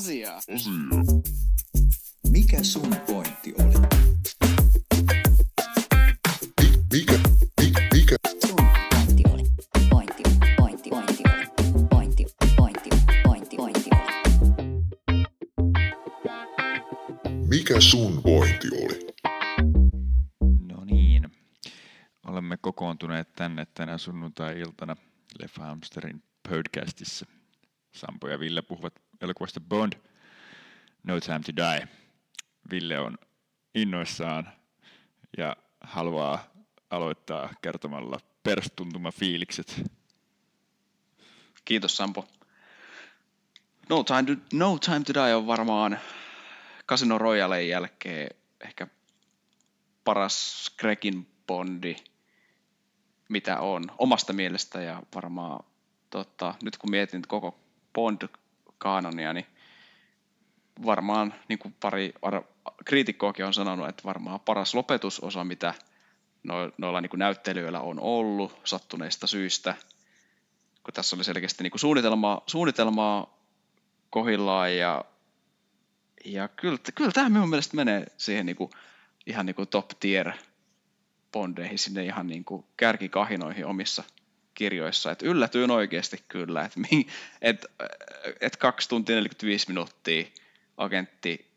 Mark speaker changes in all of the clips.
Speaker 1: Asiaa.
Speaker 2: Mikä sun pointti oli?
Speaker 3: Mikä, mikä, mikä,
Speaker 4: Sun pointti oli. Pointti, pointti, pointti oli. Pointti, pointti, pointti, pointti oli.
Speaker 3: mikä sun pointti oli?
Speaker 5: No niin, olemme kokoontuneet tänne tänä sunnuntai-iltana Leffa Hamsterin podcastissa. Sampo ja Ville puhuvat elokuvasta Bond, No Time to Die. Ville on innoissaan ja haluaa aloittaa kertomalla perstuntuma fiilikset.
Speaker 1: Kiitos Sampo. No Time to, no Time to Die on varmaan Casino Royalen jälkeen ehkä paras Gregin Bondi, mitä on omasta mielestä ja varmaan tota, nyt kun mietin koko Bond-kaanonia, niin varmaan niin kuin pari ar- kriitikkoakin on sanonut, että varmaan paras lopetusosa, mitä no- noilla niin kuin näyttelijöillä on ollut sattuneista syistä, kun tässä oli selkeästi niin kuin suunnitelmaa, suunnitelmaa kohillaan ja, ja kyllä, kyllä tämä minun mielestä menee siihen niin kuin, ihan niin top tier bondeihin, sinne ihan niin kuin kärkikahinoihin omissa kirjoissa. Et yllätyin oikeasti kyllä, että et, et, et 2 tuntia 45 minuuttia agentti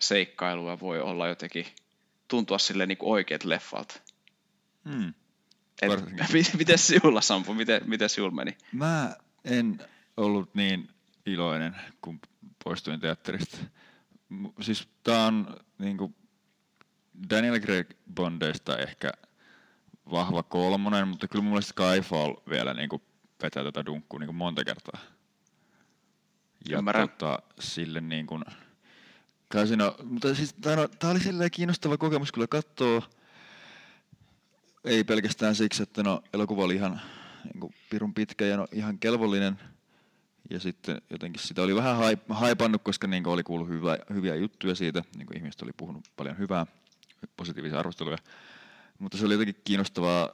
Speaker 1: seikkailua voi olla jotenkin tuntua sille niin oikeat leffalta.
Speaker 5: Hmm.
Speaker 1: Et, miten sinulla Sampo, miten, miten sinulla meni?
Speaker 5: Mä en ollut niin iloinen, kun poistuin teatterista. Siis tää on niinku Daniel Craig Bondeista ehkä vahva kolmonen, mutta kyllä mun mielestä Skyfall vielä niinku vetää tätä dunkkua niinku monta kertaa. Ja
Speaker 1: Ymmärrän.
Speaker 5: tota, sille niin kuin, Casino, mutta siis tää oli silleen kiinnostava kokemus kyllä katsoo. Ei pelkästään siksi, että no, elokuva oli ihan niin kuin, pirun pitkä ja no, ihan kelvollinen. Ja sitten jotenkin sitä oli vähän haip, haipannut, koska niin kuin, oli kuullut hyvä, hyviä juttuja siitä. Niin kuin ihmiset oli puhunut paljon hyvää, positiivisia arvosteluja. Mutta se oli jotenkin kiinnostavaa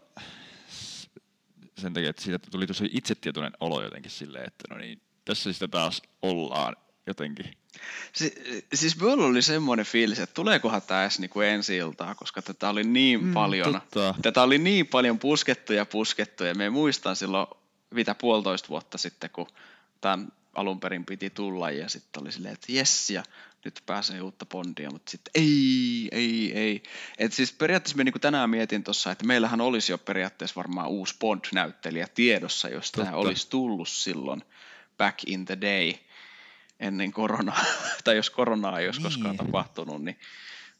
Speaker 5: sen takia, että siitä tuli tosi itsetietoinen olo jotenkin silleen, että no niin, tässä sitä taas ollaan jotenkin.
Speaker 1: Si- siis minulla oli semmoinen fiilis, että tuleekohan tämä edes niinku ensi iltaa, koska tätä oli niin mm, paljon,
Speaker 5: totta.
Speaker 1: tätä oli niin paljon puskettu ja puskettu, ja me muistan silloin mitä puolitoista vuotta sitten, kun tämän alun perin piti tulla, ja sitten oli silleen, että jes, ja nyt pääsee uutta Bondia, mutta sitten ei, ei, ei. Et siis periaatteessa me niinku tänään mietin tuossa, että meillähän olisi jo periaatteessa varmaan uusi Bond-näyttelijä tiedossa, jos tämä olisi tullut silloin back in the day ennen koronaa, tai jos koronaa ei olisi
Speaker 5: Niin.
Speaker 1: koskaan tapahtunut, niin,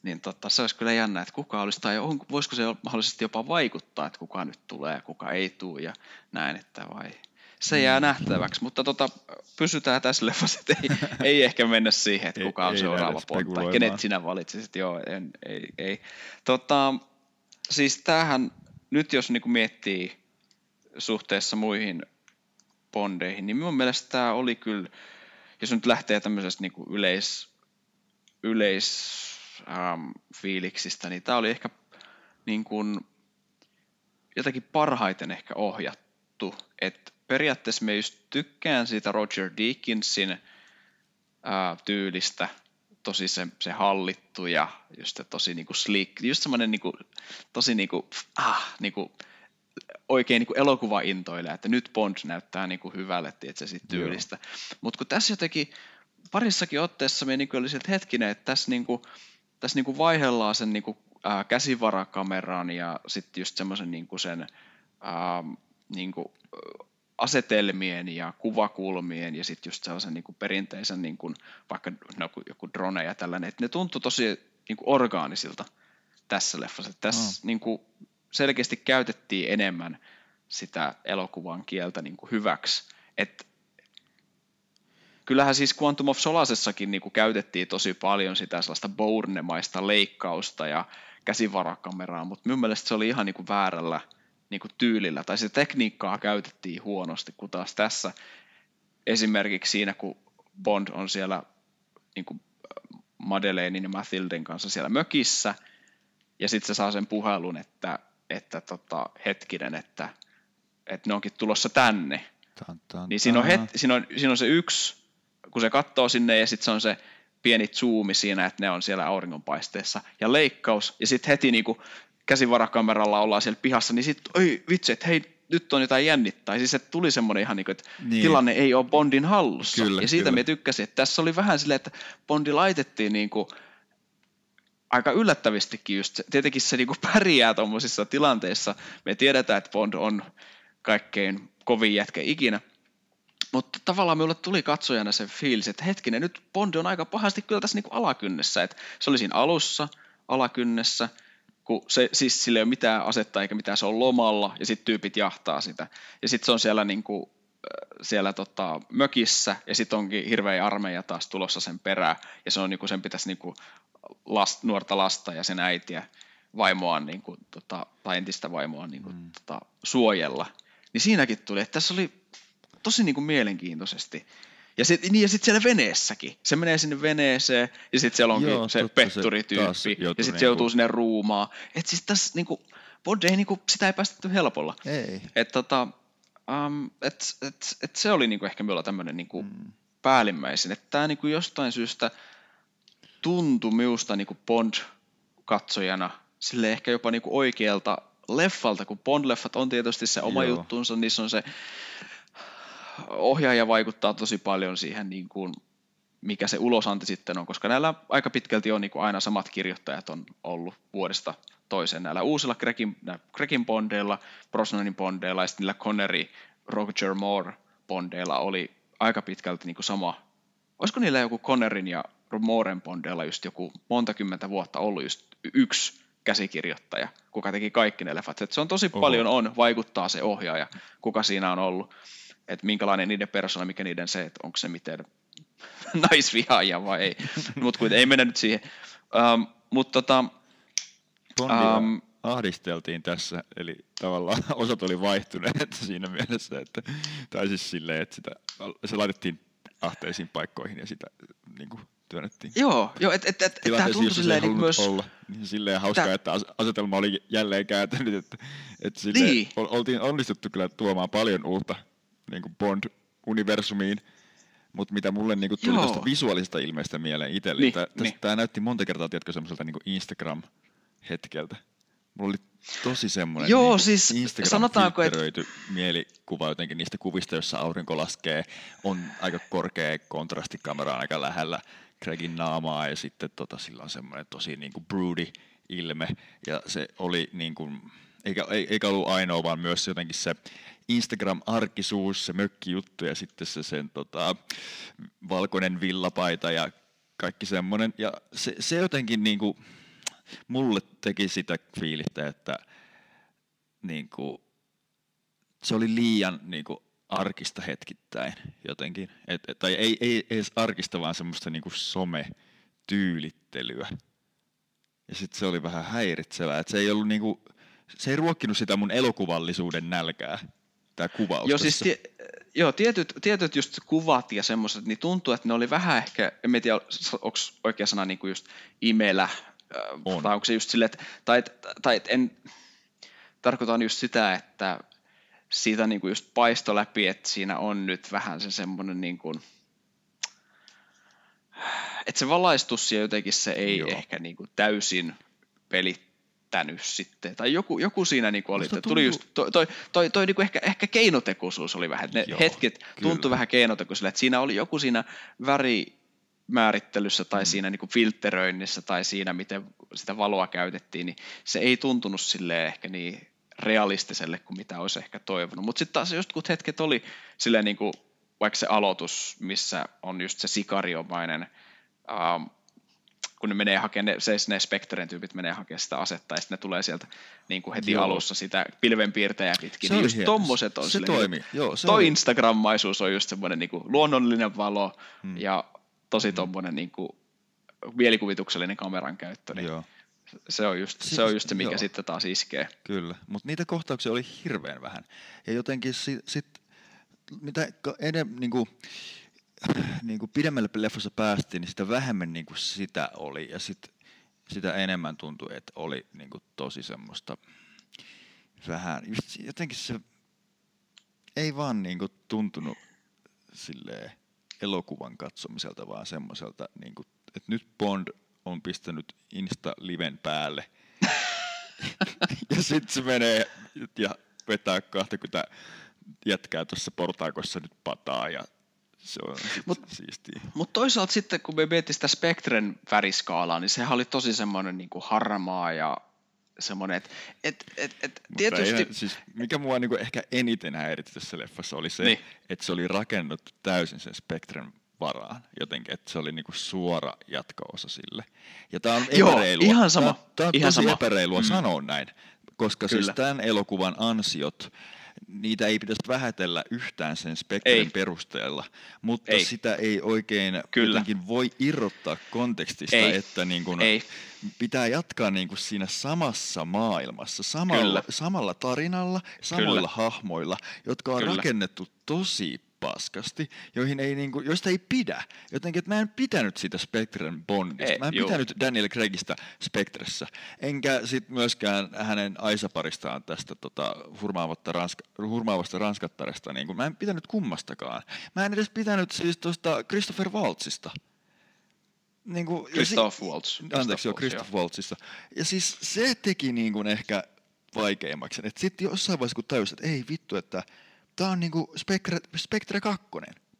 Speaker 1: niin totta, se olisi kyllä jännä, että kuka olisi, tai on, voisiko se mahdollisesti jopa vaikuttaa, että kuka nyt tulee ja kuka ei tule ja näin, että vai. Se jää nähtäväksi, mutta tota, pysytään tässä leffassa, että ei, ei ehkä mennä siihen, että kuka on
Speaker 5: ei
Speaker 1: seuraava
Speaker 5: spekuloimaan.
Speaker 1: kenet sinä valitsisit, joo, en, ei, ei. Tota, siis tämähän, nyt jos niinku miettii suhteessa muihin Bondeihin, niin minun mielestä tämä oli kyllä, jos nyt lähtee tämmöisestä niinku yleis, yleis ähm, fiiliksistä, niin tämä oli ehkä niin kuin, jotenkin parhaiten ehkä ohjattu. Et periaatteessa mä just tykkään siitä Roger Deakinsin ää, tyylistä, tosi se, se hallittu ja just se tosi niinku slick, just semmoinen niinku, tosi niinku, ah, niinku, oikein niinku elokuvaintoilija, että nyt Bond näyttää niinku hyvälle, että se siitä tyylistä. Mutta kun tässä jotenkin parissakin otteessa me niinku oli siltä hetkinen, että tässä, niinku, tässä niinku vaihellaan sen niinku, ää, käsivarakameran ja sitten just semmoisen niinku sen ää, niinku, ö, asetelmien ja kuvakulmien ja sitten just sellaisen niinku perinteisen niinku, vaikka no, joku drone ja tällainen, että ne tuntui tosi niinku orgaanisilta tässä leffassa. Tässä
Speaker 5: Oh.
Speaker 1: niinku, selkeästi käytettiin enemmän sitä elokuvan kieltä niinku hyväksi. Et kyllähän siis Quantum of Solasessakin niinku käytettiin tosi paljon sitä sellaista Bourne-maista leikkausta ja käsivarakameraa, mutta minun mielestä se oli ihan niinku väärällä niinku tyylillä, tai sitä tekniikkaa käytettiin huonosti, kun taas tässä esimerkiksi siinä, kun Bond on siellä niinku Madelainein ja Mathilden kanssa siellä mökissä, ja sitten se saa sen puhelun, että, että tota, hetkinen, että, että ne onkin tulossa tänne,
Speaker 5: Tan, tan,
Speaker 1: niin siinä on, het, siinä, on, siinä on se yksi kun se katsoo sinne ja sitten se on se pieni zoomi siinä, että ne on siellä auringonpaisteessa. Ja leikkaus ja sitten heti niinku käsivarakameralla ollaan siellä pihassa, niin sitten, oi vitsi, että hei, nyt on jotain jännittää. Siis että tuli semmoinen ihan niin kuin, että
Speaker 5: Niin.
Speaker 1: niin. tilanne ei ole Bondin hallussa.
Speaker 5: Kyllä,
Speaker 1: ja siitä
Speaker 5: kyllä.
Speaker 1: me tykkäsin, että tässä oli vähän silleen, että Bondi laitettiin niin kuin aika yllättävistikin just, tietenkin se niin kuin pärjää tuommoisissa tilanteissa. Me tiedetään, että Bond on kaikkein kovin jätkä ikinä. Mutta tavallaan minulle tuli katsojana se fiilis, että hetkinen, nyt Bond on aika pahasti kyllä tässä niinku alakynnessä. Että se oli siinä alussa alakynnessä, kun se, siis sillä ei ole mitään asetta eikä mitään, se on lomalla ja sitten tyypit jahtaa sitä. Ja sitten se on siellä, niinku, äh, siellä tota, mökissä ja sitten onkin hirveä armeija taas tulossa sen perään. Ja se on niinku, sen pitäisi niinku last, nuorta lasta ja sen äitiä vaimoaan, niinku, tota, tai entistä vaimoaan niinku, mm. tota, suojella. Niin siinäkin tuli, että tässä oli tosi niin kuin mielenkiintoisesti. Ja sitten niin, ja sit siellä veneessäkin. Se menee sinne veneeseen, ja sitten siellä onkin
Speaker 5: Joo,
Speaker 1: se petturityyppi, ja sitten se
Speaker 5: niinku-
Speaker 1: joutuu sinne ruumaan. Että siis tässä niin ei, niin kuin, sitä ei päästetty helpolla.
Speaker 5: Ei.
Speaker 1: Et, tota, um, et, et, et se oli niinku ehkä minulla tämmöinen niinku mm. päällimmäisin, että tämä niinku jostain syystä tuntui minusta niinku Bond-katsojana sille ehkä jopa niinku oikealta leffalta, kun Bond-leffat on tietysti se oma
Speaker 5: Joo.
Speaker 1: juttuunsa, niissä on se ohjaaja vaikuttaa tosi paljon siihen, niin kuin, mikä se ulosanti sitten on, koska näillä aika pitkälti on niin kuin aina samat kirjoittajat on ollut vuodesta toiseen. Näillä uusilla Gregin, bondeilla, Brosnanin bondeilla ja sitten niillä Connery, Roger Moore bondeilla oli aika pitkälti niin kuin sama. Olisiko niillä joku Connerin ja Mooren bondeilla just joku monta kymmentä vuotta ollut just yksi käsikirjoittaja, kuka teki kaikki ne leffat. Et se on tosi.
Speaker 5: Oho.
Speaker 1: paljon on, vaikuttaa se ohjaaja, kuka siinä on ollut että minkälainen niiden persona, mikä niiden se, että onko se miten naisvihaaja vai ei. Mutta ei mennä nyt siihen. Um, Mutta tota, Um,
Speaker 5: ahdisteltiin tässä, eli tavallaan osat oli vaihtuneet siinä mielessä, että, tai siis silleen, että sitä, se laitettiin ahteisiin paikkoihin ja sitä niin kuin, työnnettiin
Speaker 1: joo, joo että et, et, et, tämä tuntui silleen niin myös...
Speaker 5: olla. Niin silleen hauskaa,
Speaker 1: Tää-
Speaker 5: että as- asetelma oli jälleen kääntynyt, että, että silleen
Speaker 1: Niin.
Speaker 5: ol- oltiin onnistuttu kyllä tuomaan paljon uutta niin kuin Bond-universumiin, mutta mitä mulle niin kuin tuli
Speaker 1: Joo.
Speaker 5: tästä visuaalisesta ilmeestä mieleen itselle,
Speaker 1: Niin,
Speaker 5: niin, tämä näytti monta kertaa, tiedätkö, semmoiselta niin Instagram-hetkeltä. Mulla oli tosi semmoinen
Speaker 1: Joo,
Speaker 5: niin
Speaker 1: siis
Speaker 5: instagram
Speaker 1: sanotaanko, että-
Speaker 5: mielikuva jotenkin niistä kuvista, joissa aurinko laskee, on aika korkea kontrasti kameraan aika lähellä Gregin naamaa ja sitten tota, sillä on semmoinen tosi niin kuin broody ilme ja se oli niin kuin, eikä, ei- eikä ollut ainoa, vaan myös jotenkin se Instagram-arkisuus, se mökkijuttu ja sitten se sen tota, valkoinen villapaita ja kaikki semmoinen. Ja se, se jotenkin niin kuin, mulle teki sitä fiilistä, että niin kuin, se oli liian niin kuin, arkista hetkittäin jotenkin. Et, et, tai ei, ei edes arkista, vaan semmoista niin kuin some-tyylittelyä. Ja sitten se oli vähän häiritsevää, että se ei ollut niin kuin, se ei ruokkinut sitä mun elokuvallisuuden nälkää, tämä kuvaus
Speaker 1: Joo, siis tie, joo, tietyt, tietyt just kuvat ja semmoiset, niin tuntuu, että ne oli vähän ehkä, en tiedä, onko oikea sana niin kuin just imelä, äh,
Speaker 5: On.
Speaker 1: tai onko se just silleen, että, tai, tai en, tarkoitan just sitä, että siitä niin kuin just paisto läpi, että siinä on nyt vähän se semmoinen niin kuin, että se valaistus ja jotenkin se ei
Speaker 5: Joo.
Speaker 1: Ehkä niin kuin täysin pelittänyt sitten. Tai joku, joku siinä niin kuin oli, että tuli just toi, toi, toi, toi niin kuin ehkä, ehkä keinotekoisuus oli vähän. Ne
Speaker 5: Joo,
Speaker 1: hetket
Speaker 5: kyllä.
Speaker 1: tuntui vähän keinotekoisille, että siinä oli joku siinä värimäärittelyssä tai mm. siinä niin kuin filtteröinnissä tai siinä, miten sitä valoa käytettiin, niin se ei tuntunut silleen ehkä niin realistiselle kuin mitä olisi ehkä toivonut. Mutta sitten taas jotkut hetket oli silleen niin kuin, vaikka se aloitus, missä on just se sikariomainen, ähm, kun ne menee hakemaan, ne, se, ne Spectren tyypit menee hakemaan sitä asetta, ja sitten ne tulee sieltä niin kuin heti
Speaker 5: Joo.
Speaker 1: Alussa sitä pilvenpiirtejä pitkin.
Speaker 5: Se
Speaker 1: niin just
Speaker 5: hieno.
Speaker 1: tommoset on
Speaker 5: Se
Speaker 1: silleen,
Speaker 5: toimi.
Speaker 1: että
Speaker 5: Joo, se
Speaker 1: toi
Speaker 5: oli-
Speaker 1: Instagrammaisuus on just semmoinen niin kuin luonnollinen valo hmm. ja tosi tommonen niin kuin mielikuvituksellinen kameran käyttö. Niin
Speaker 5: Joo.
Speaker 1: se, on just,
Speaker 5: Si-
Speaker 1: se on just se, mikä
Speaker 5: joo.
Speaker 1: sitten taas iskee.
Speaker 5: Kyllä, mutta niitä kohtauksia oli hirveän vähän. Ja jotenkin sit, sit mitä ka- enem, niinku, niinku pidemmälle leffassa päästiin, niin sitä vähemmän niinku sitä oli. Ja sit, sitä enemmän tuntui, että oli niinku tosi semmoista vähän, jotenkin se ei vaan niinku tuntunut silleen elokuvan katsomiselta, vaan semmoiselta, niin kuin, että nyt Bond on pistänyt Insta-liven päälle. ja sitten se menee ja vetää 20 jätkää tuossa portaakossa nyt pataa ja se on
Speaker 1: Mut-
Speaker 5: siistiä.
Speaker 1: Mutta toisaalta sitten, kun me miettii sitä Spectren väriskaalaa, niin sehän oli tosi semmoinen niin kuin harmaa ja semmoinen, että et, et, et,
Speaker 5: Mutta
Speaker 1: tietysti...
Speaker 5: eihän, siis mikä mua niinku ehkä eniten häiritti tässä leffassa oli se,
Speaker 1: Niin.
Speaker 5: niin. että se oli rakennettu täysin sen Spectren varaan jotenkin, että se oli niinku suora jatko-osa sille. Ja tämä on
Speaker 1: Joo,
Speaker 5: epäreilua.
Speaker 1: ihan sama,
Speaker 5: tää on
Speaker 1: ihan
Speaker 5: tosi
Speaker 1: sama.
Speaker 5: epäreilua
Speaker 1: Mm.
Speaker 5: mm. sanoa näin, koska
Speaker 1: Kyllä.
Speaker 5: siis tämän elokuvan ansiot, niitä ei pitäisi vähätellä yhtään sen Spectren
Speaker 1: Ei.
Speaker 5: perusteella, mutta
Speaker 1: Ei.
Speaker 5: sitä ei oikein
Speaker 1: Kyllä.
Speaker 5: jotenkin voi irrottaa kontekstista,
Speaker 1: Ei.
Speaker 5: että niin kun
Speaker 1: Ei.
Speaker 5: pitää jatkaa niin kuin siinä samassa maailmassa, samalla,
Speaker 1: Kyllä.
Speaker 5: samalla tarinalla, samoilla
Speaker 1: Kyllä.
Speaker 5: hahmoilla, jotka on
Speaker 1: Kyllä.
Speaker 5: rakennettu tosi paskasti, joihin ei niinku, joista ei pidä. Jotenkin, että mä en pitänyt siitä Spectren Bondista.
Speaker 1: Ei,
Speaker 5: mä en
Speaker 1: juu.
Speaker 5: pitänyt Daniel Craigista Spectressä. Enkä sit myöskään hänen Aisaparistaan tästä tota, hurmaavasta, ranska, hurmaavasta ranskattaresta. Niin mä en pitänyt kummastakaan. Mä en edes pitänyt siis tuosta Christopher Waltzista. Niin kuin, ja si-
Speaker 1: Christoph Waltz.
Speaker 5: Anteeksi, joo, Christoph Waltzissa. Ja siis se teki niin kuin ehkä vaikeimmaksi. Että sitten jossain vaiheessa kun tajusin, että ei vittu, että tämä on niin kuin Spectre, Spectre 2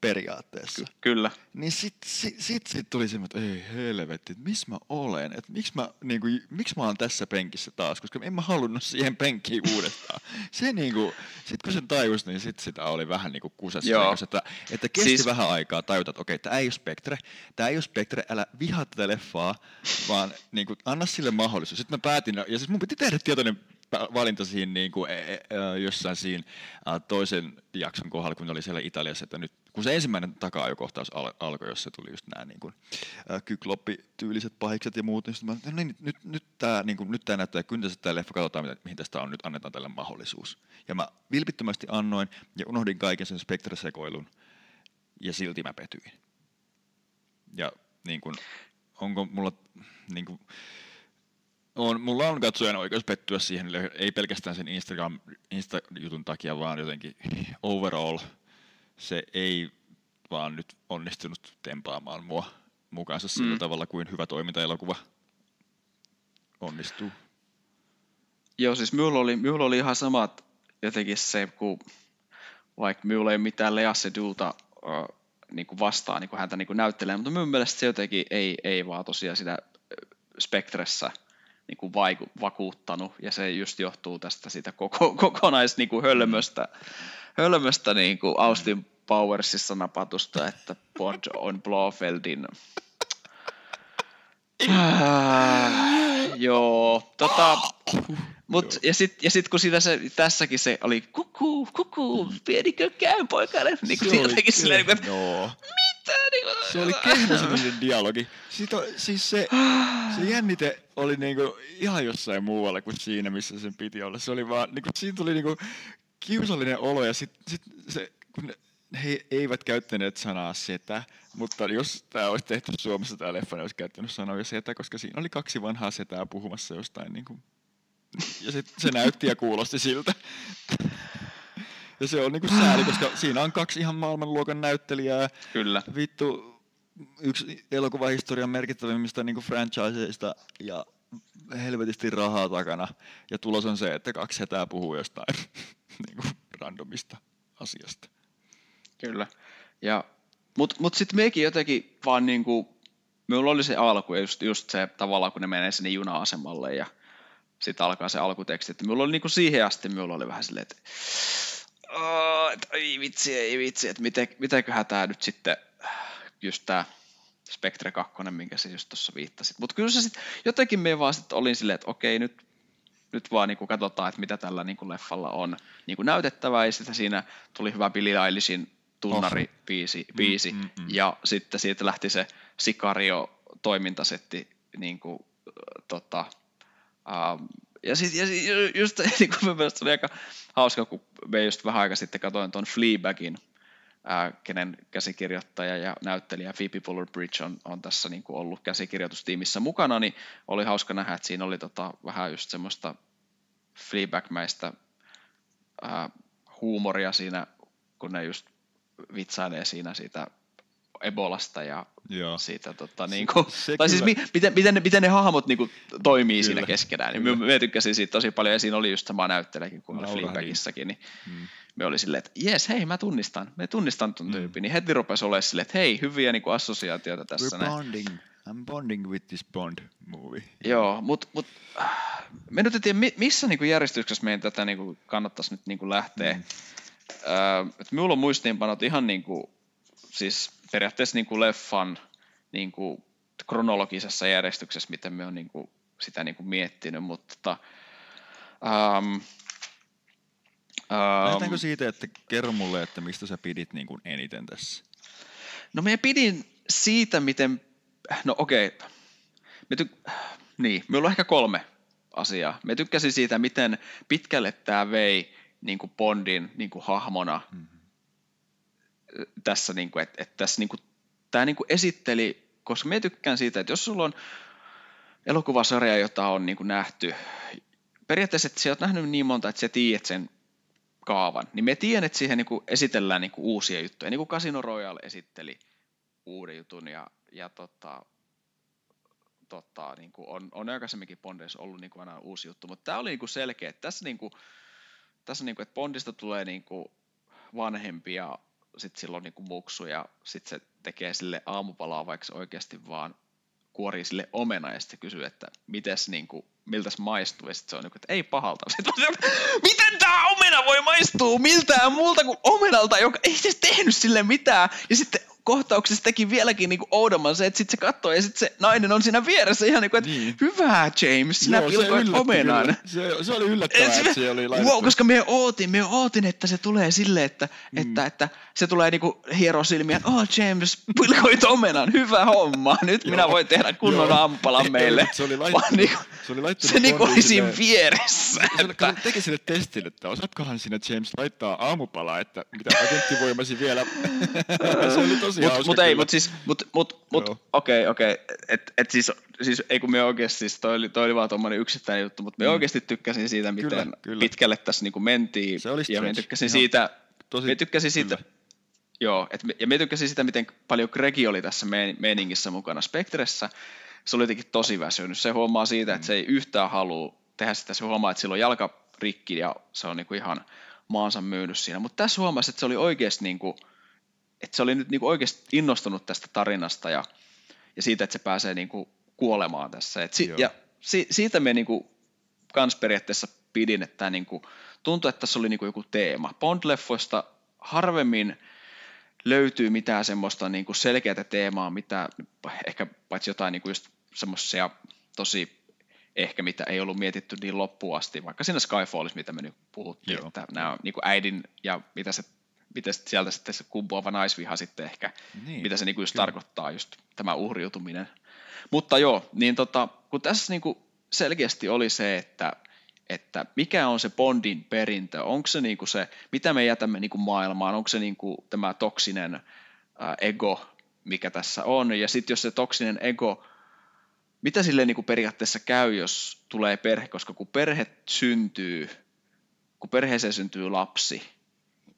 Speaker 5: periaatteessa.
Speaker 1: Ky- kyllä.
Speaker 5: Niin sit, sit, sit, sit tuli semmoinen, että ei helvetti, että missä mä olen, että miksi mä, niinku, miksi mä oon tässä penkissä taas, koska en mä halunnut siihen penkkiin uudestaan. Se niinku, sit kun sen tajus, niin sit sitä oli vähän niinku kusessa,
Speaker 1: Joo.
Speaker 5: sekas, että, että kesti
Speaker 1: Siis-
Speaker 5: vähän aikaa tajuta, että okei, tämä ei ole Spectre, tämä ei ole Spectre, älä vihaa tätä leffaa, vaan niinku, anna sille mahdollisuus. Sitten mä päätin, ja siis mun piti tehdä tietoinen valinta siinä niin kuin, e, e, jossain siinä toisen jakson kohdalla, kun oli siellä Italiassa, että nyt kun se ensimmäinen taka-ajokohtaus al- alkoi, jossa tuli just nämä niin kuin, kykloppi-tyyliset pahikset ja muut, niin mä ajattelin, no niin, nyt, nyt, tämä niin kuin, nyt tää näyttää kyntäiseltä tämä leffa, katsotaan mitä, mihin tästä on, nyt annetaan tälle mahdollisuus. Ja mä vilpittömästi annoin ja unohdin kaiken sen Spectre-sekoilun ja silti mä petyin. Ja niin kuin, onko mulla niin kuin, on, mulla on katsojan oikeus pettyä siihen, ei pelkästään sen Instagram, Insta-jutun takia, vaan jotenkin overall se ei vaan nyt onnistunut tempaamaan mua mukaansa sillä
Speaker 1: Mm.
Speaker 5: tavalla kuin hyvä toimintaelokuva onnistuu.
Speaker 1: Joo, siis minulla oli, minulla oli ihan samat jotenkin se, kun vaikka minulla ei mitään Lea Seduta äh, niin kuin vastaan niin kuin häntä niin kuin näyttelee, mutta minun mielestä se jotenkin ei, ei vaan tosiaan sitä Spectressä niin kuin vaiku, vakuuttanut, ja se just johtuu tästä sitä koko, kokonais niin kuin hölmöstä, hölmöstä niin kuin Austin Powersissa napatusta, että Bond on Blofeldin Ah, joo, tota, mut, ja sit, ja sit kun siinä se, tässäkin se oli kuku, kuku, pieni kökkään poikainen, niin kuin jotenkin silleen, niin kuin,
Speaker 5: Joo.
Speaker 1: mitä, niin kuin,
Speaker 5: Se oli kehnosyntinen dialogi. Siitä, on- siis se, se jännite oli niinku ihan jossain muualla kuin siinä, missä sen piti olla. Se oli vaan, niinku, siinä tuli niinku kiusallinen olo ja sit, sit se, kun ne, he eivät käyttäneet sanaa setä, mutta jos tämä olisi tehty Suomessa tämä leffa, ne olisi käyttänyt sanoja setä, koska siinä oli kaksi vanhaa setää puhumassa jostain niinku, ja sit se näytti ja kuulosti siltä. Ja se on niinku sääli, koska siinä on kaksi ihan maailmanluokan näyttelijää,
Speaker 1: Kyllä,
Speaker 5: vittu yksi elokuvahistorian merkittävimmistä niin franchiseista ja helvetisti rahaa takana. Ja tulos on se, että kaksi hetää puhuu jostain niin kuin randomista asiasta.
Speaker 1: kyllä. Ja, mut, mut sit mekin jotenkin vaan niinku, minulla oli se alku, ja just, just se tavallaan, kun ne menee sinne juna-asemalle, ja sitten alkaa se alkuteksti, että minulla oli niinku siihen asti, minulla oli vähän silleen, että "Aa, et ei vitsi, ei vitsi, että miten, mitenköhän tämä nyt sitten, just tämä Spectre 2, minkä sä just tuossa viittasit. Mutta kyllä se sitten, jotenkin me vaan sitten olin silleen, että okei, nyt, nyt vaan niinku katsotaan, että mitä tällä niinku leffalla on niinku näytettävää, ja sitten siinä tuli hyvä Billie Eilishin tunnari biisi, biisi
Speaker 5: mm, mm.
Speaker 1: ja sitten siitä lähti se Sicario-toimintasetti niinku, äh, tota, ähm, ja sitten ja just niin kuin mielestäni oli aika hauska, kun me just vähän aika sitten katsoin tuon Fleabagin, ää, kenen käsikirjoittaja ja näyttelijä Phoebe Waller-Bridge on, on tässä niin kuin ollut käsikirjoitustiimissä mukana, niin oli hauska nähdä, että siinä oli tota, vähän just semmoista Fleabag-mäistä ää, huumoria siinä, kun ne just vitsailee siinä siitä Ebolasta ja
Speaker 5: Joo.
Speaker 1: siitä, tota, niin kuin,
Speaker 5: se
Speaker 1: tai siis mi, miten, miten, ne, miten ne hahmot niin kuin, toimii kyllä, siinä keskenään. Niin me, me tykkäsin siitä tosi paljon, ja siinä oli just sama näyttelijäkin kuin. Fleabagissakin, niin
Speaker 5: Mm.
Speaker 1: me oli silleen, että jes, hei, mä tunnistan, me tunnistan ton tyypin, niin heti rupesi olemaan silleen, että hei, hyviä niin kuin assosiaatioita tässä.
Speaker 5: We're
Speaker 1: näin.
Speaker 5: bonding. I'm bonding with this Bond movie.
Speaker 1: Joo, mutta mut, äh, me nyt en tiedä, mi- missä niinku järjestyksessä meidän tätä niinku kannattaisi nyt niinku lähteä. Mm. Öö, et minulla on muistiinpanot ihan niinku, siis periaatteessa niinku leffan niinku kronologisessa järjestyksessä, miten me on niinku sitä niinku miettinyt, mutta tota, ähm,
Speaker 5: Lähdetäänkö
Speaker 1: ähm,
Speaker 5: siitä, että kerro mulle, että mistä sä pidit niin kuin eniten tässä?
Speaker 1: No me pidin siitä, miten, no okei, me tyk- niin, minulla on ehkä kolme asiaa. Me tykkäsin siitä, miten pitkälle tämä vei niin kuin Bondin niin kuin hahmona mm-hmm. Tässä, niin kuin, että, että tässä niin kuin, tämä niin kuin esitteli, koska me tykkään siitä, että jos sulla on elokuvasarja, jota on niin kuin nähty, periaatteessa, että sä oot nähnyt niin monta, että sä tiedät sen kaavan, niin me tiedän, että siihen niin kuin esitellään niin kuin uusia juttuja, niin kuin Casino Royale esitteli uuden jutun ja, ja tota, tota, niin kuin on, on aikaisemminkin Bondeissa ollut niin kuin aina uusi juttu, mutta tämä oli niin kuin selkeä, että tässä, niin kuin, tässä niin kuin, että Bondista tulee niin kuin sitten silloin niin kuin muksu ja sitten se tekee sille aamupalaa, vaikka se oikeasti vaan kuorii sille omena ja sitten kysyy, että mites niin kuin, miltä se maistuu ja sitten se on niin kuin, että ei pahalta. Sitten miten tämä omena voi maistua miltään muulta kuin omenalta, joka ei siis tehnyt sille mitään. Ja sitten kohtauksessa teki vieläkin niin kuin oudomman se, että sitten se katsoo ja sitten se nainen on siinä vieressä ihan niin kuin, että
Speaker 5: Niin.
Speaker 1: hyvä James, sinä
Speaker 5: se
Speaker 1: pilkoit omenan.
Speaker 5: Se, se oli yllättävää, että se oli laitettu.
Speaker 1: wow, koska me ootin, me ootin, että se tulee silleen, että, mm. että, että se tulee niinku hiero silmiä, oh James, pilkoit omenan, hyvä homma, nyt minä voin tehdä kunnon
Speaker 5: Ei,
Speaker 1: meille.
Speaker 5: Se oli laittanut,
Speaker 1: niinku,
Speaker 5: se oli laittanut
Speaker 1: se niinku oli siinä vieressä.
Speaker 5: Se
Speaker 1: Että,
Speaker 5: se teki sille testin, että osaatkohan sinä James laittaa aamupalaa, että mitä agenttivoimasi vielä. se oli tosi
Speaker 1: mut, mut ei, mut siis, mut, mut, mut okei, okei, et, et siis, siis ei kun me oikeasti, siis toi oli, toi oli vaan tommonen yksittäinen juttu, mutta me
Speaker 5: Mm.
Speaker 1: oikeasti tykkäsin siitä, miten
Speaker 5: Kyllä, kyllä.
Speaker 1: pitkälle tässä niinku mentiin,
Speaker 5: Se oli
Speaker 1: ja me tykkäsin
Speaker 5: Ihan
Speaker 1: siitä,
Speaker 5: tosi-
Speaker 1: me tykkäsin siitä,
Speaker 5: kyllä.
Speaker 1: joo, et ja me tykkäsin sitä, miten paljon Gregi oli tässä mein- meiningissä mukana Spectressä, se oli jotenkin tosi väsynyt, se huomaa siitä, että se ei yhtään halua tehdä sitä, se huomaa, että sillä on jalka rikki ja se on niinku ihan maansa myynyt siinä, mutta tässä huomasi, että se oli oikeasti niinku, että se oli nyt niinku oikeasti innostunut tästä tarinasta ja, ja siitä, että se pääsee niinku kuolemaan tässä. Et si,
Speaker 5: Joo.
Speaker 1: ja si, siitä me niinku kans periaatteessa pidin, että tää niinku, tuntui, että tässä oli niinku joku teema. Bond-leffoista harvemmin löytyy mitään semmoista niinku selkeää teemaa, mitä ehkä paitsi jotain niinku just semmoisia tosi ehkä mitä ei ollut mietitty niin loppuun asti, vaikka siinä Skyfallissa, mitä me nyt puhuttiin,
Speaker 5: Joo.
Speaker 1: että nämä niin äidin ja mitä se, miten sieltä sitten se kumpuava naisviha sitten ehkä,
Speaker 5: Niin,
Speaker 1: mitä se niin just
Speaker 5: kyllä.
Speaker 1: tarkoittaa just tämä uhriutuminen. Mutta joo, niin tota, kun tässä niin selkeästi oli se, että, että mikä on se Bondin perintö, onko se niin se, mitä me jätämme niin maailmaan, onko se niin tämä toksinen ää, ego, mikä tässä on, ja sitten jos se toksinen ego mitä sille niin kuin periaatteessa käy, jos tulee perhe, koska kun perhe syntyy, kun perheeseen syntyy lapsi,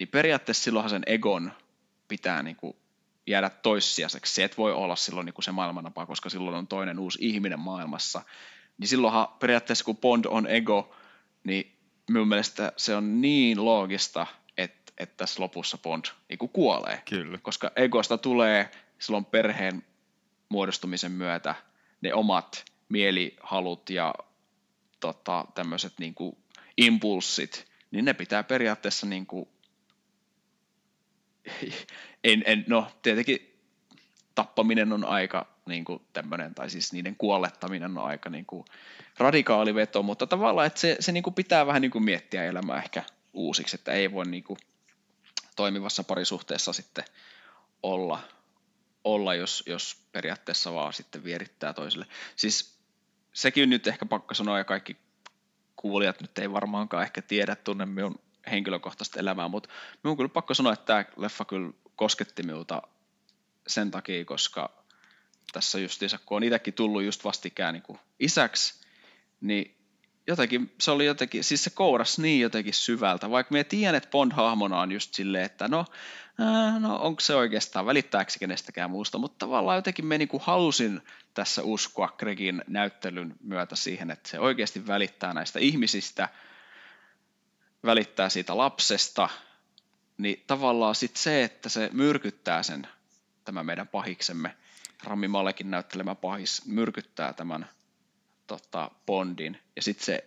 Speaker 1: niin periaatteessa silloinhan sen egon pitää niin kuin jäädä toissijaiseksi. Se et voi olla silloin niin kuin se maailmanapa, koska silloin on toinen uusi ihminen maailmassa. Niin silloinhan periaatteessa kun Bond on ego, niin minun mielestä se on niin loogista, että, että tässä lopussa Bond niin kuin kuolee
Speaker 5: Kyllä.
Speaker 1: koska egosta tulee silloin perheen muodostumisen myötä ne omat mielihalut ja tota, tämmöiset niin impulssit, niin ne pitää periaatteessa niin kuin, en, en, no tietenkin tappaminen on aika niin kuin tämmöinen, tai siis niiden kuollettaminen on aika niin kuin radikaali veto, mutta tavallaan, että se, se niin kuin pitää vähän niin kuin miettiä elämää ehkä uusiksi, että ei voi niin kuin toimivassa parisuhteessa sitten olla, olla jos, jos periaatteessa vaan sitten vierittää toiselle. Siis sekin nyt ehkä pakko sanoa, ja kaikki kuulijat nyt ei varmaankaan ehkä tiedä, tunne minun henkilökohtaista elämää, mutta minun on kyllä pakko sanoa, että tämä leffa kyllä kosketti minulta sen takia, koska tässä justiinsa, kun on itsekin tullut just vastikään niin isäksi, niin jotenkin, se oli jotenkin, siis se kouras niin jotenkin syvältä, vaikka me tiedän, että Bond-hahmona on just silleen, että no, ää, no onko se oikeastaan, välittääkö se kenestäkään muusta, mutta tavallaan jotenkin me niinku halusin tässä uskoa Gregin näyttelyn myötä siihen, että se oikeasti välittää näistä ihmisistä, välittää siitä lapsesta, niin tavallaan sitten se, että se myrkyttää sen, tämä meidän pahiksemme, Rami Malekin näyttelemä pahis, myrkyttää tämän tota, Bondin, ja sitten se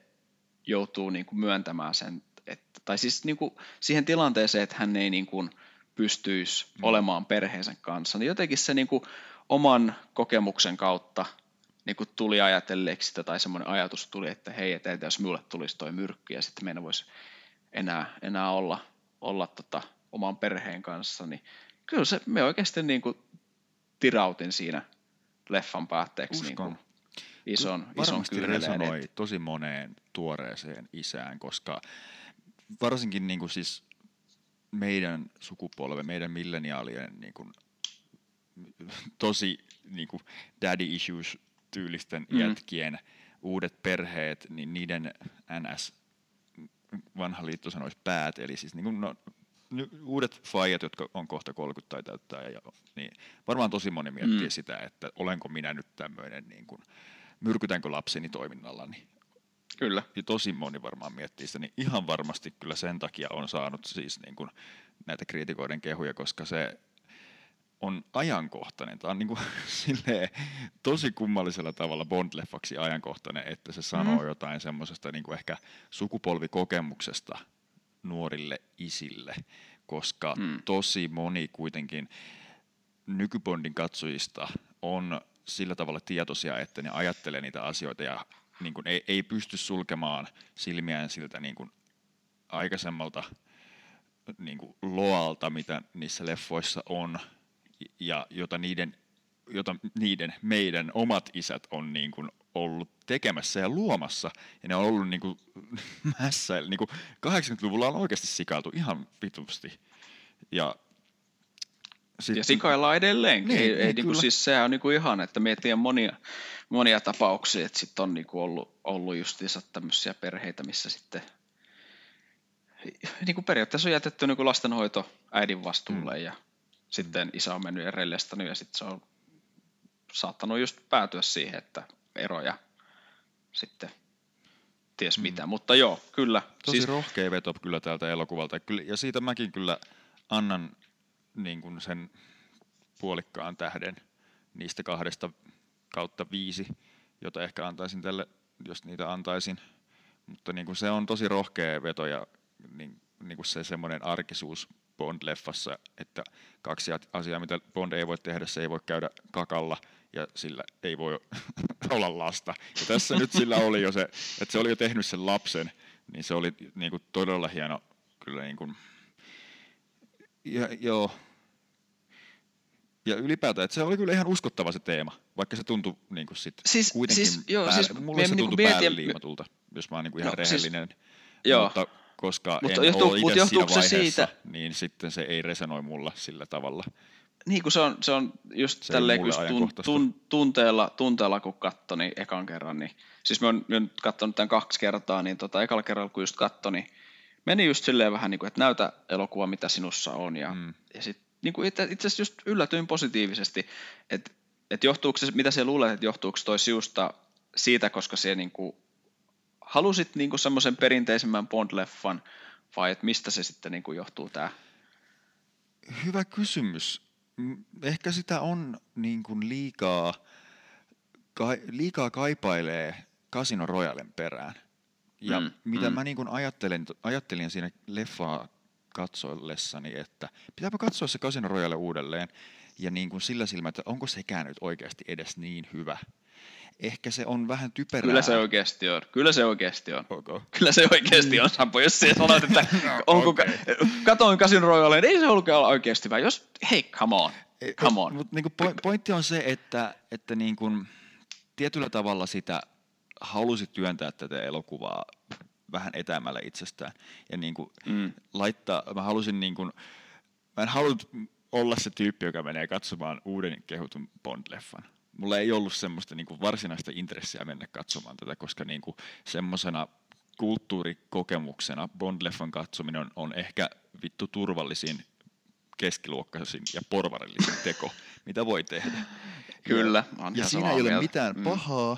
Speaker 1: joutuu niin kuin myöntämään sen, että, tai siis niin kuin siihen tilanteeseen, että hän ei niin kuin pystyisi mm. olemaan perheensä kanssa, niin jotenkin se niin kuin oman kokemuksen kautta niin kuin tuli ajatelleeksi sitä, tai semmoinen ajatus tuli, että hei, että jos minulle tulisi toi myrkky, ja sitten meidän voisi enää, enää olla, olla tota, oman perheen kanssa, niin kyllä se, me oikeasti niin kuin tirautin siinä leffan päätteeksi niin kuin ison, ison
Speaker 5: resonoi
Speaker 1: eteen.
Speaker 5: tosi moneen tuoreeseen isään, koska varsinkin niin kuin siis meidän sukupolve, meidän milleniaalien niin kuin, tosi niin kuin daddy issues tyylisten
Speaker 1: mm.
Speaker 5: jätkien uudet perheet, niin niiden NS, vanha liitto sanoisi päät, eli siis niin kuin, no, uudet faijat, jotka on kohta 30 tai täyttää, ja, niin varmaan tosi moni miettii
Speaker 1: mm.
Speaker 5: sitä, että olenko minä nyt tämmöinen, niin kuin, myrkytänkö lapseni toiminnallani.
Speaker 1: Kyllä.
Speaker 5: Ja tosi moni varmaan miettii sitä, niin ihan varmasti kyllä sen takia on saanut siis niin kuin näitä kriitikoiden kehuja, koska se on ajankohtainen. Tämä on niin kuin, silleen, tosi kummallisella tavalla Bond-leffaksi ajankohtainen, että se sanoo
Speaker 1: Mm.
Speaker 5: jotain semmoisesta niin kuin ehkä sukupolvikokemuksesta nuorille isille, koska
Speaker 1: mm.
Speaker 5: tosi moni kuitenkin nykybondin katsojista on sillä tavalla tietoisia, että ne ajattelee niitä asioita ja niin kuin ei, ei pysty sulkemaan silmiään siltä niin kuin aikaisemmalta niin kuin loalta, mitä niissä leffoissa on, ja jota niiden, jota niiden meidän omat isät on niin kuin ollut tekemässä ja luomassa, ja ne on ollut niin kuin mässäillä, niin kuin 80-luvulla on oikeasti sikailtu ihan vitusti, ja sit,
Speaker 1: Ja sikaillaan edelleenkin.
Speaker 5: Niin,
Speaker 1: ei, ei, niin kuin,
Speaker 5: kyllä.
Speaker 1: siis sehän on niin kuin ihan, että me tiedän monia, monia tapauksia, että sitten on niin kuin ollut, ollut justiinsa tämmöisiä perheitä, missä sitten niin kuin periaatteessa on jätetty niin kuin lastenhoito äidin vastuulle mm. ja sitten isä on mennyt ja rellestänyt ja sitten se on saattanut just päätyä siihen, että eroja sitten ties mm. mitä. Mutta joo, kyllä.
Speaker 5: Tosi
Speaker 1: siis,
Speaker 5: rohkea veto kyllä tältä elokuvalta. Ja siitä mäkin kyllä annan niin kuin sen puolikkaan tähden niistä kahdesta kautta viisi, jota ehkä antaisin tälle, jos niitä antaisin. Mutta niin kuin se on tosi rohkea veto ja niin, niin kuin se semmoinen arkisuus Bond-leffassa, että kaksi asiaa, mitä Bond ei voi tehdä, se ei voi käydä kakalla ja sillä ei voi olla lasta. Ja tässä nyt sillä oli jo se, että se oli jo tehnyt sen lapsen, niin se oli niin kuin todella hieno kyllä niin kuin, ja, joo. Ja ylipäätään, että se oli kyllä ihan uskottava se teema, vaikka se tuntui niin kuin sit
Speaker 1: Siis-
Speaker 5: kuitenkin
Speaker 1: siis, joo,
Speaker 5: päälle,
Speaker 1: siis
Speaker 5: mulle se
Speaker 1: niinku
Speaker 5: tuntui
Speaker 1: mietin-
Speaker 5: päälle liimatulta, jos mä oon niin kuin ihan
Speaker 1: No, siis-
Speaker 5: rehellinen.
Speaker 1: joo.
Speaker 5: Mutta koska
Speaker 1: Mutta
Speaker 5: en
Speaker 1: johtuu-
Speaker 5: ole itse siinä
Speaker 1: johtuuko se
Speaker 5: vaiheessa,
Speaker 1: siitä-
Speaker 5: niin sitten se ei resonoi mulla sillä tavalla.
Speaker 1: Niin kuin se on, se on just
Speaker 5: Se
Speaker 1: tälleen, kun tun, tun, tunteella, tunteella, kun katso, niin ekan kerran, niin siis mä oon, mä oon katsonut tämän kaksi kertaa, niin tota, ekalla kerralla kun just katso, niin meni just silleen vähän niin kuin, että näytä elokuva, mitä sinussa on, ja, mm.
Speaker 5: Mm.
Speaker 1: ja sit, niin kuin itse, itse asiassa just yllätyin positiivisesti, että, että johtuuko se, mitä se luulet, että johtuuko toi siusta siitä, koska se niin kuin, halusit niin semmoisen perinteisemmän Bond-leffan, vai että mistä se sitten niin kuin johtuu tämä?
Speaker 5: Hyvä kysymys. Ehkä sitä on niin kuin liikaa, ka, liikaa kaipailee Casino Royalen perään. Ja
Speaker 1: Mm,
Speaker 5: mitä
Speaker 1: mm.
Speaker 5: mä niin kuin ajattelin, ajattelin siinä leffaa katsoillessani, että pitääpä katsoa se Casino Royale uudelleen ja niin kuin sillä silmällä, että onko sekään nyt oikeasti edes niin hyvä. Ehkä se on vähän typerää.
Speaker 1: Kyllä se oikeasti on. Kyllä se oikeasti on.
Speaker 5: Okay.
Speaker 1: Kyllä se oikeasti on, Sampo. Jos sinä sanot, että onko,
Speaker 5: okei.
Speaker 1: okay. katoin Casino Royale, niin ei se ollutkaan olla oikeasti hyvä. Jos, hei, come on. Come on.
Speaker 5: Mutta niinku po- pointti on se, että, että niinku, tietyllä tavalla sitä halusi työntää tätä elokuvaa vähän etäämällä itsestään. Ja niinku,
Speaker 1: Mm.
Speaker 5: laittaa, mä halusin niinku, mä en halunnut olla se tyyppi, joka menee katsomaan uuden kehutun Bond-leffan. Mulla ei ollut semmoista niinku varsinaista intressiä mennä katsomaan tätä, koska niinku semmoisena kulttuurikokemuksena Bond-leffan katsominen on, on ehkä vittu turvallisin keskiluokkaisin ja porvarillisin teko, mitä voi tehdä.
Speaker 1: Kyllä,
Speaker 5: ja,
Speaker 1: on
Speaker 5: ja siinä ei ole
Speaker 1: mieltä.
Speaker 5: mitään
Speaker 1: Mm.
Speaker 5: pahaa,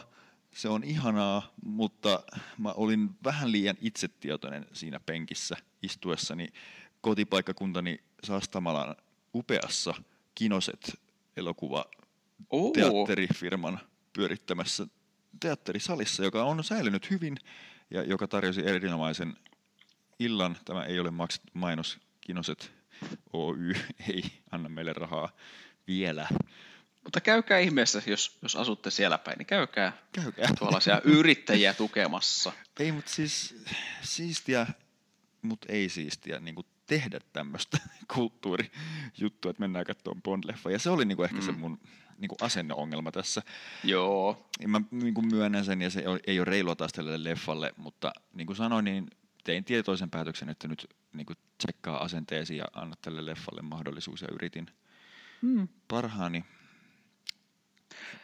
Speaker 5: se on ihanaa, mutta mä olin vähän liian itsetietoinen siinä penkissä istuessani kotipaikkakuntani Sastamalan upeassa Kinoset elokuva
Speaker 1: Uu,
Speaker 5: teatterifirman pyörittämässä teatterisalissa, joka on säilynyt hyvin ja joka tarjosi erinomaisen illan. Tämä ei ole maksettu mainos. Kinoset Oy ei anna meille rahaa vielä.
Speaker 1: Mutta käykää ihmeessä, jos, jos asutte siellä päin, niin käykää
Speaker 5: Käykää.
Speaker 1: tuollaisia yrittäjiä tukemassa.
Speaker 5: Ei, mutta siis siistiä, mutta ei siistiä niin kuin tehdä tämmöistä kulttuurijuttua, että mennään katsomaan Bond-leffa. Ja se oli niin kuin ehkä mm. se mun niin kuin asenneongelma tässä.
Speaker 1: Joo,
Speaker 5: Ja mä niin kuin myönnän sen, ja se ei ole- ei ole reilua taas tälle leffalle, mutta niin kuin sanoin, niin tein tietoisen päätöksen, että nyt niin kuin tsekkaa asenteesi ja anna tälle leffalle mahdollisuus, ja yritin
Speaker 1: Hmm.
Speaker 5: parhaani.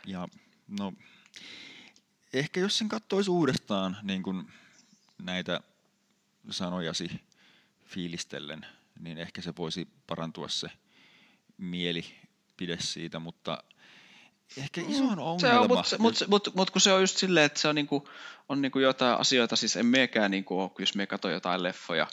Speaker 5: Ja no, ehkä jos sen kattoisi uudestaan niin kuin näitä sanojasi fiilistellen, niin ehkä se voisi parantua se mielipide siitä, mutta ehkä isoin
Speaker 1: Mm. Se
Speaker 5: ongelma...
Speaker 1: on, mutta mut, mut, mut, kun se on just silleen, että se on, niinku, on niinku jotain asioita, siis en meekään, niinku, jos me katson jotain leffoja,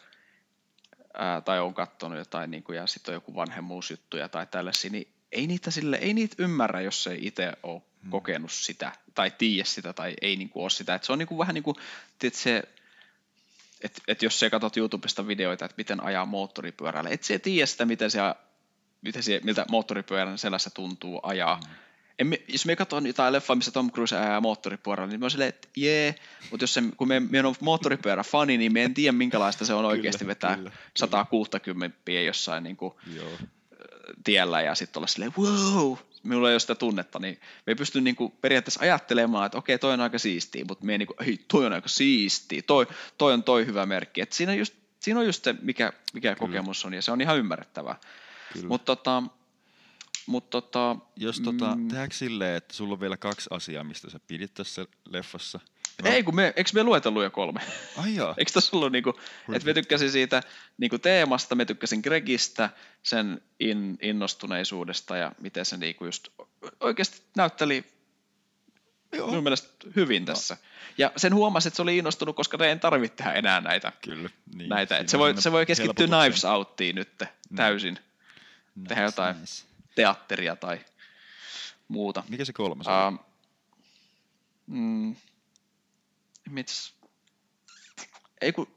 Speaker 1: ää, tai on katsonut jotain, niinku, ja sitten on joku vanhemmuusjuttuja tai tällaisia, niin ei niitä, sille, ei niitä ymmärrä, jos ei itse ole hmm. kokenut sitä, tai tiedä sitä, tai ei niinku ole sitä. Et se on niinku vähän niin kuin, se, että et jos sä katsot YouTubesta videoita, että miten ajaa moottoripyörällä, et sä tiedä sitä, miten se, miten se, miltä moottoripyörän selässä tuntuu ajaa. Mm. En, jos me katson jotain leffaa, missä Tom Cruise ajaa moottoripyörällä, niin mä oon silleen, että jee, mutta jos se, kun me, me on moottoripyörä fani, niin me en tiedä minkälaista se on oikeasti vetää
Speaker 5: kyllä, kyllä.
Speaker 1: 160 jossain niin kuin,
Speaker 5: Joo.
Speaker 1: tiellä ja sitten olla silleen, wow, minulla ei ole sitä tunnetta, niin me ei pysty niinku periaatteessa ajattelemaan, että okei, toi on aika siistiä, mutta me ei niinku, ei, toi on aika siistiä, toi, toi on toi hyvä merkki. Et siinä, just, siinä on just se, mikä, mikä kokemus on, ja se on ihan ymmärrettävää.
Speaker 5: Kyllä.
Speaker 1: Mutta tota, mut tota,
Speaker 5: Jos tota,
Speaker 1: mm,
Speaker 5: tehdäänkö silleen, että sulla on vielä kaksi asiaa, mistä sä pidit tässä leffassa?
Speaker 1: ei kun me, eikö me luetellut jo kolme?
Speaker 5: Ai jaa.
Speaker 1: Eikö tässä ollut niinku, että me tykkäsin siitä niinku teemasta, me tykkäsin Gregistä, sen in, innostuneisuudesta ja miten se niinku just oikeasti näytteli
Speaker 5: Joo.
Speaker 1: minun mielestä hyvin tässä. Ja sen huomasi, että se oli innostunut, koska ne ei tarvitse tehdä enää näitä.
Speaker 5: Kyllä. Niin,
Speaker 1: näitä. Et se, voi, se voi keskittyä Knives Outtiin nyt täysin.
Speaker 5: Nice,
Speaker 1: tehdä jotain.
Speaker 5: nice.
Speaker 1: Teatteria tai muuta.
Speaker 5: Mikä se kolmas oli?
Speaker 1: Um, mm, mitäs? Ei kun,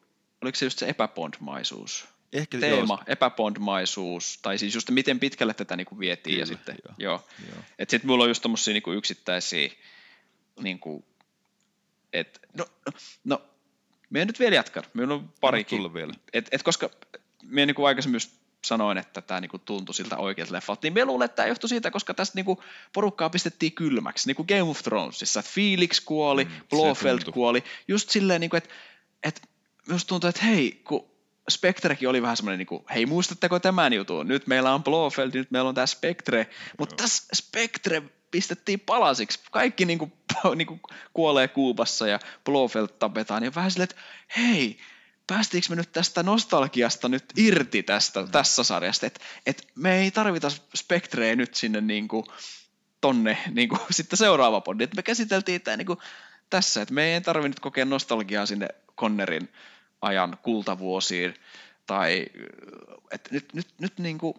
Speaker 1: oliko se just se epäpondmaisuus?
Speaker 5: Ehkä
Speaker 1: Teema,
Speaker 5: Joo,
Speaker 1: epäpondmaisuus, tai siis just miten pitkälle tätä niinku vietiin ja
Speaker 5: Kyllä,
Speaker 1: sitten,
Speaker 5: joo.
Speaker 1: joo.
Speaker 5: joo.
Speaker 1: Et sit mulla on just tommosia niinku yksittäisiä, niinku, et, no, no, no, me nyt vielä jatkan, meillä on parikin.
Speaker 5: tulla vielä.
Speaker 1: Et, et koska me niinku aikaisemmin just sanoin, että tämä niinku tuntui siltä oikealta leffalta, niin me luulen, että tämä johtui siitä, koska tästä niinku porukkaa pistettiin kylmäksi, niin kuin Game of Thronesissa, että Felix kuoli,
Speaker 5: Mm,
Speaker 1: Blofeld
Speaker 5: tuntui.
Speaker 1: kuoli, just silleen, niinku, että et, minusta tuntuu, että hei, kun Spectrekin oli vähän semmoinen, niin kuin, hei muistatteko tämän jutun, nyt meillä on Blofeld, nyt meillä on tämä Spectre, mutta tässä Spectre pistettiin palasiksi, kaikki niin kuin, niin kuin kuolee Kuubassa ja Blofeld tapetaan, ja vähän silleen, että hei, päästiinkö me nyt tästä nostalgiasta nyt irti tästä, tässä sarjasta, että et me ei tarvita Spectreä nyt sinne niin kuin, tonne niin kuin, sitten seuraava pondi, että me käsiteltiin tämä niin kuin, tässä, että me ei tarvitse nyt kokea nostalgiaa sinne Connerin ajan kultavuosiin, tai että nyt, nyt, nyt niin kuin,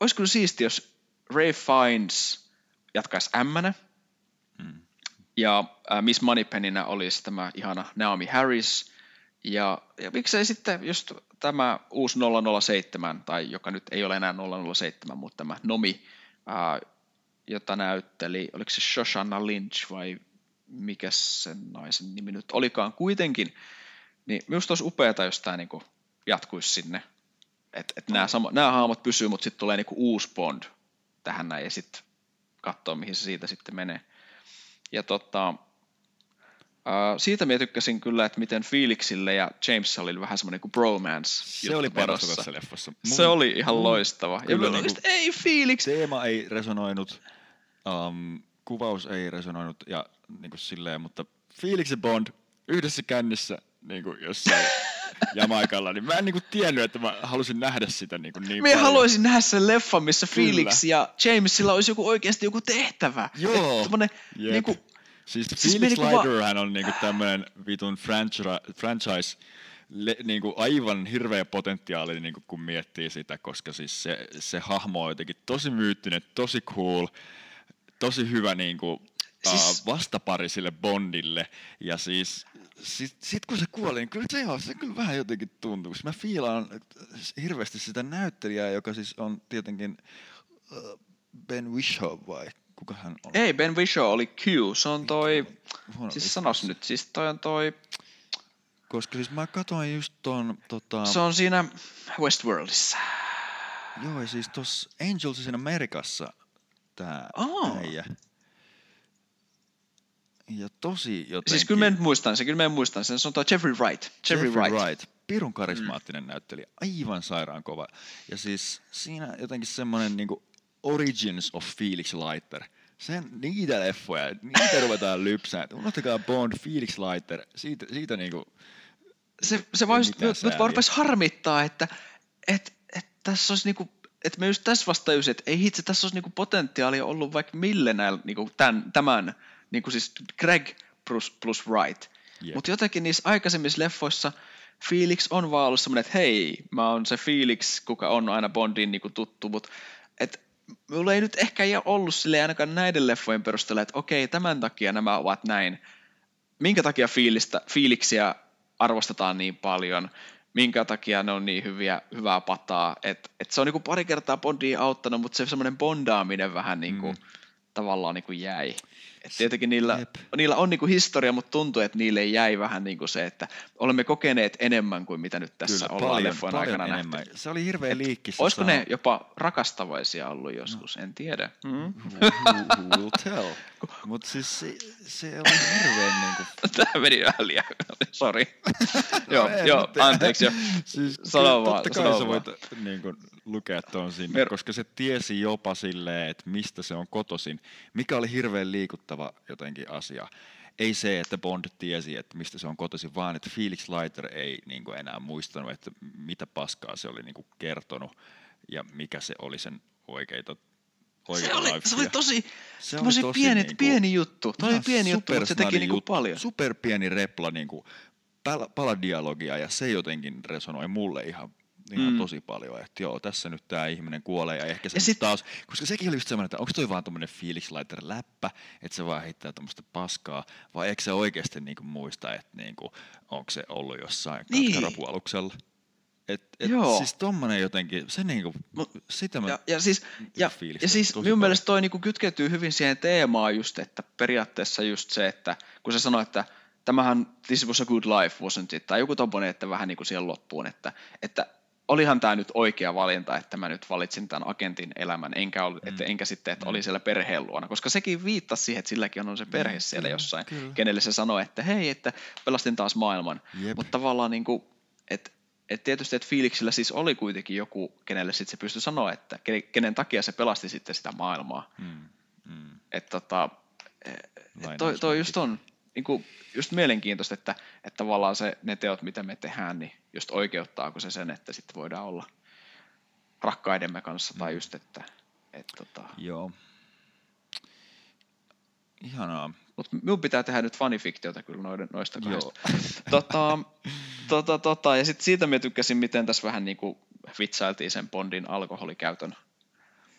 Speaker 1: olisi kyllä siisti, jos Ray Fiennes jatkaisi M,
Speaker 5: Mm.
Speaker 1: ja äh, Miss Moneypenninä olisi tämä ihana Naomi Harris, ja, ja miksei sitten just tämä uusi 007, tai joka nyt ei ole enää 007, mutta tämä Nomi, ää, jota näytteli, oliko se Shoshana Lynch vai mikä sen naisen nimi nyt olikaan kuitenkin, niin minusta olisi upeata, jos tämä niinku jatkuisi sinne, että et nämä, sama, nämä hahmot pysyy, mutta sitten tulee niinku uusi Bond tähän näin, ja sitten katsoa, mihin se siitä sitten menee. Ja tota, Uh, siitä minä tykkäsin kyllä, että miten Felixille ja Jamesille oli vähän semmoinen kuin bromance
Speaker 5: Se oli parasta tässä leffassa.
Speaker 1: Se oli ihan loistava. Ja
Speaker 5: kyllä
Speaker 1: mä
Speaker 5: niinku-
Speaker 1: niinku... ei Felix!
Speaker 5: Teema ei resonoinut, um, kuvaus ei resonoinut ja niin kuin silleen, mutta Felix ja Bond yhdessä kännissä niin kuin jossain Jamaikalla, niin mä en niinku tiennyt, että mä halusin nähdä sitä niinku niin
Speaker 1: Me
Speaker 5: paljon.
Speaker 1: haluaisin nähdä sen leffan, missä
Speaker 5: Kyllä.
Speaker 1: Felix ja Jamesilla olisi joku oikeasti joku tehtävä.
Speaker 5: Joo.
Speaker 1: Et semmonen,
Speaker 5: Jep.
Speaker 1: niinku,
Speaker 5: Siis
Speaker 1: Siis niinku va-
Speaker 5: Leiterhän on niinku tämmönen vitun franchise, franchise le, niinku aivan hirveä potentiaali, niinku kun miettii sitä, koska siis se, se hahmo on jotenkin tosi myyttinen, tosi cool, tosi hyvä niinku, siis...
Speaker 1: Siis-
Speaker 5: uh, vastapari sille Bondille. Ja siis sit, sit kun se kuoli, niin kyllä se, joo, se kyllä vähän jotenkin tuntuu, koska mä fiilaan hirveästi sitä näyttelijää, joka siis on tietenkin uh, Ben Whishaw vai kuka hän on?
Speaker 1: ei, Ben Whishaw oli Q, se on toi,
Speaker 5: Huono
Speaker 1: siis sanos nyt, siis toi on toi,
Speaker 5: Koska siis mä katsoin just ton, tota,
Speaker 1: se on siinä Westworldissa.
Speaker 5: joo, siis tossa Angels in Amerikassa tää
Speaker 1: Aa.
Speaker 5: äijä. Ja tosi jotenkin...
Speaker 1: Siis kyllä mä nyt muistan sen, kyllä mä muistan sen, se on toi Jeffrey Wright. Jeffrey,
Speaker 5: Jeffrey
Speaker 1: Wright.
Speaker 5: Wright. Pirun karismaattinen mm. näyttelijä, aivan sairaan kova. Ja siis siinä jotenkin semmoinen niinku Origins of Felix Leiter. Sen, niitä leffoja, niitä ruvetaan lypsään. Unohtakaa Bond, Felix Leiter, siitä, siitä niinku,
Speaker 1: Se, se vaan just, nyt, nyt vaan rupesi harmittaa, että et, et tässä olisi niinku, että me just tässä vasta tajusin, että ei hitse, tässä olisi niinku potentiaalia ollut vaikka mille näillä niinku tämän, tämän niinku siis Greg plus, plus Wright.
Speaker 5: Jep.
Speaker 1: Mutta jotenkin niissä aikaisemmissa leffoissa Felix on vaan ollut semmoinen, että hei, mä oon se Felix, kuka on aina Bondin niinku tuttu, mutta et mulla ei nyt ehkä ei ole ollut sille ainakaan näiden leffojen perusteella, että okei, tämän takia nämä ovat näin. Minkä takia fiilistä, fiiliksiä arvostetaan niin paljon, minkä takia ne on niin hyviä, hyvää pataa, että et se on niinku pari kertaa Bondia auttanut, mutta se semmoinen bondaaminen vähän niinku, mm. tavallaan niinku jäi. Et tietenkin niillä,
Speaker 5: Jep.
Speaker 1: niillä on niinku historia, mutta tuntuu, että niille jäi vähän niinku se, että olemme kokeneet enemmän kuin mitä nyt tässä
Speaker 5: kyllä,
Speaker 1: ollaan
Speaker 5: paljon, paljon
Speaker 1: aikana
Speaker 5: enemmän.
Speaker 1: nähty.
Speaker 5: Se oli hirveä liikki.
Speaker 1: Olisiko
Speaker 5: saa-
Speaker 1: ne jopa rakastavaisia ollut joskus, en tiedä. Mm.
Speaker 5: who, will tell? Mutta siis se, se oli hirveän niinku...
Speaker 1: Tämä meni vähän liian, sori. joo,
Speaker 5: ei
Speaker 1: joo,
Speaker 5: mitään.
Speaker 1: anteeksi jo.
Speaker 5: Siis
Speaker 1: Sano vaan, sano vaan.
Speaker 5: voit niin kuin, lukea tuon sinne,
Speaker 1: Mer-
Speaker 5: koska se tiesi jopa silleen, että mistä se on kotoisin, mikä oli hirveän liikuttava jotenkin asia. Ei se, että Bond tiesi, että mistä se on kotoisin, vaan että Felix Leiter ei niin kuin, enää muistanut, että mitä paskaa se oli niin kuin, kertonut ja mikä se oli sen oikeita,
Speaker 1: Se oli, se oli tosi,
Speaker 5: Se oli
Speaker 1: tosi pieni,
Speaker 5: niinku-
Speaker 1: pieni juttu. Toi oli pieni juttu, mutta se teki niinku paljon.
Speaker 5: Super pieni repla, niinku, pala, paladialogia, ja se jotenkin resonoi mulle ihan, ihan
Speaker 1: Mm.
Speaker 5: tosi paljon, että joo, tässä nyt tämä ihminen kuolee, ja ehkä se
Speaker 1: Ja sit-
Speaker 5: taas, koska sekin oli just semmoinen, että onko toi vaan tommonen Felix Leiter läppä, että se vaan heittää tämmöistä paskaa, vai eikö se oikeasti niinku muista, että niinku, onko se ollut jossain
Speaker 1: Niin.
Speaker 5: katkarapualuksella. Et, et
Speaker 1: Joo.
Speaker 5: siis tommonen jotenkin, se niinku,
Speaker 1: Mut-
Speaker 5: sitä mä
Speaker 1: Ja, ja siis, ja, ja siis minun
Speaker 5: paljon.
Speaker 1: mielestä toi niinku kytkeytyy hyvin siihen teemaan just, että periaatteessa just se, että kun se sanoi, että tämähän this was a good life, wasn't it? Tai joku tommonen, että vähän niin kuin siihen loppuun, että, että olihan tämä nyt oikea valinta, että mä nyt valitsin tämän agentin elämän, enkä, ol, että, enkä sitten, että oli siellä perheen luona, koska sekin viittasi siihen, että silläkin on se perhe siellä
Speaker 5: kyllä,
Speaker 1: jossain,
Speaker 5: kyllä.
Speaker 1: kenelle se sanoi, että hei, että pelastin taas maailman.
Speaker 5: Jep.
Speaker 1: Mutta tavallaan niin kuin, että et tietysti, että Felixillä siis oli kuitenkin joku, kenelle sitten se pystyi sanoa, että ke- kenen takia se pelasti sitten sitä maailmaa.
Speaker 5: mm, mm,
Speaker 1: Että tota, et toi, toi just on niin kuin, just mielenkiintoista, että, että tavallaan se, ne teot, mitä me tehdään, niin just oikeuttaako se sen, että sitten voidaan olla rakkaidemme kanssa, tai just, että et, tota,
Speaker 5: joo. Ihanaa.
Speaker 1: mutta minun pitää tehdä nyt fanifiktiota kyllä noiden, noista kahdesta.
Speaker 5: Joo.
Speaker 1: tota, tota, tota, ja sitten siitä mä tykkäsin, miten tässä vähän niin kuin vitsailtiin sen Bondin alkoholikäytön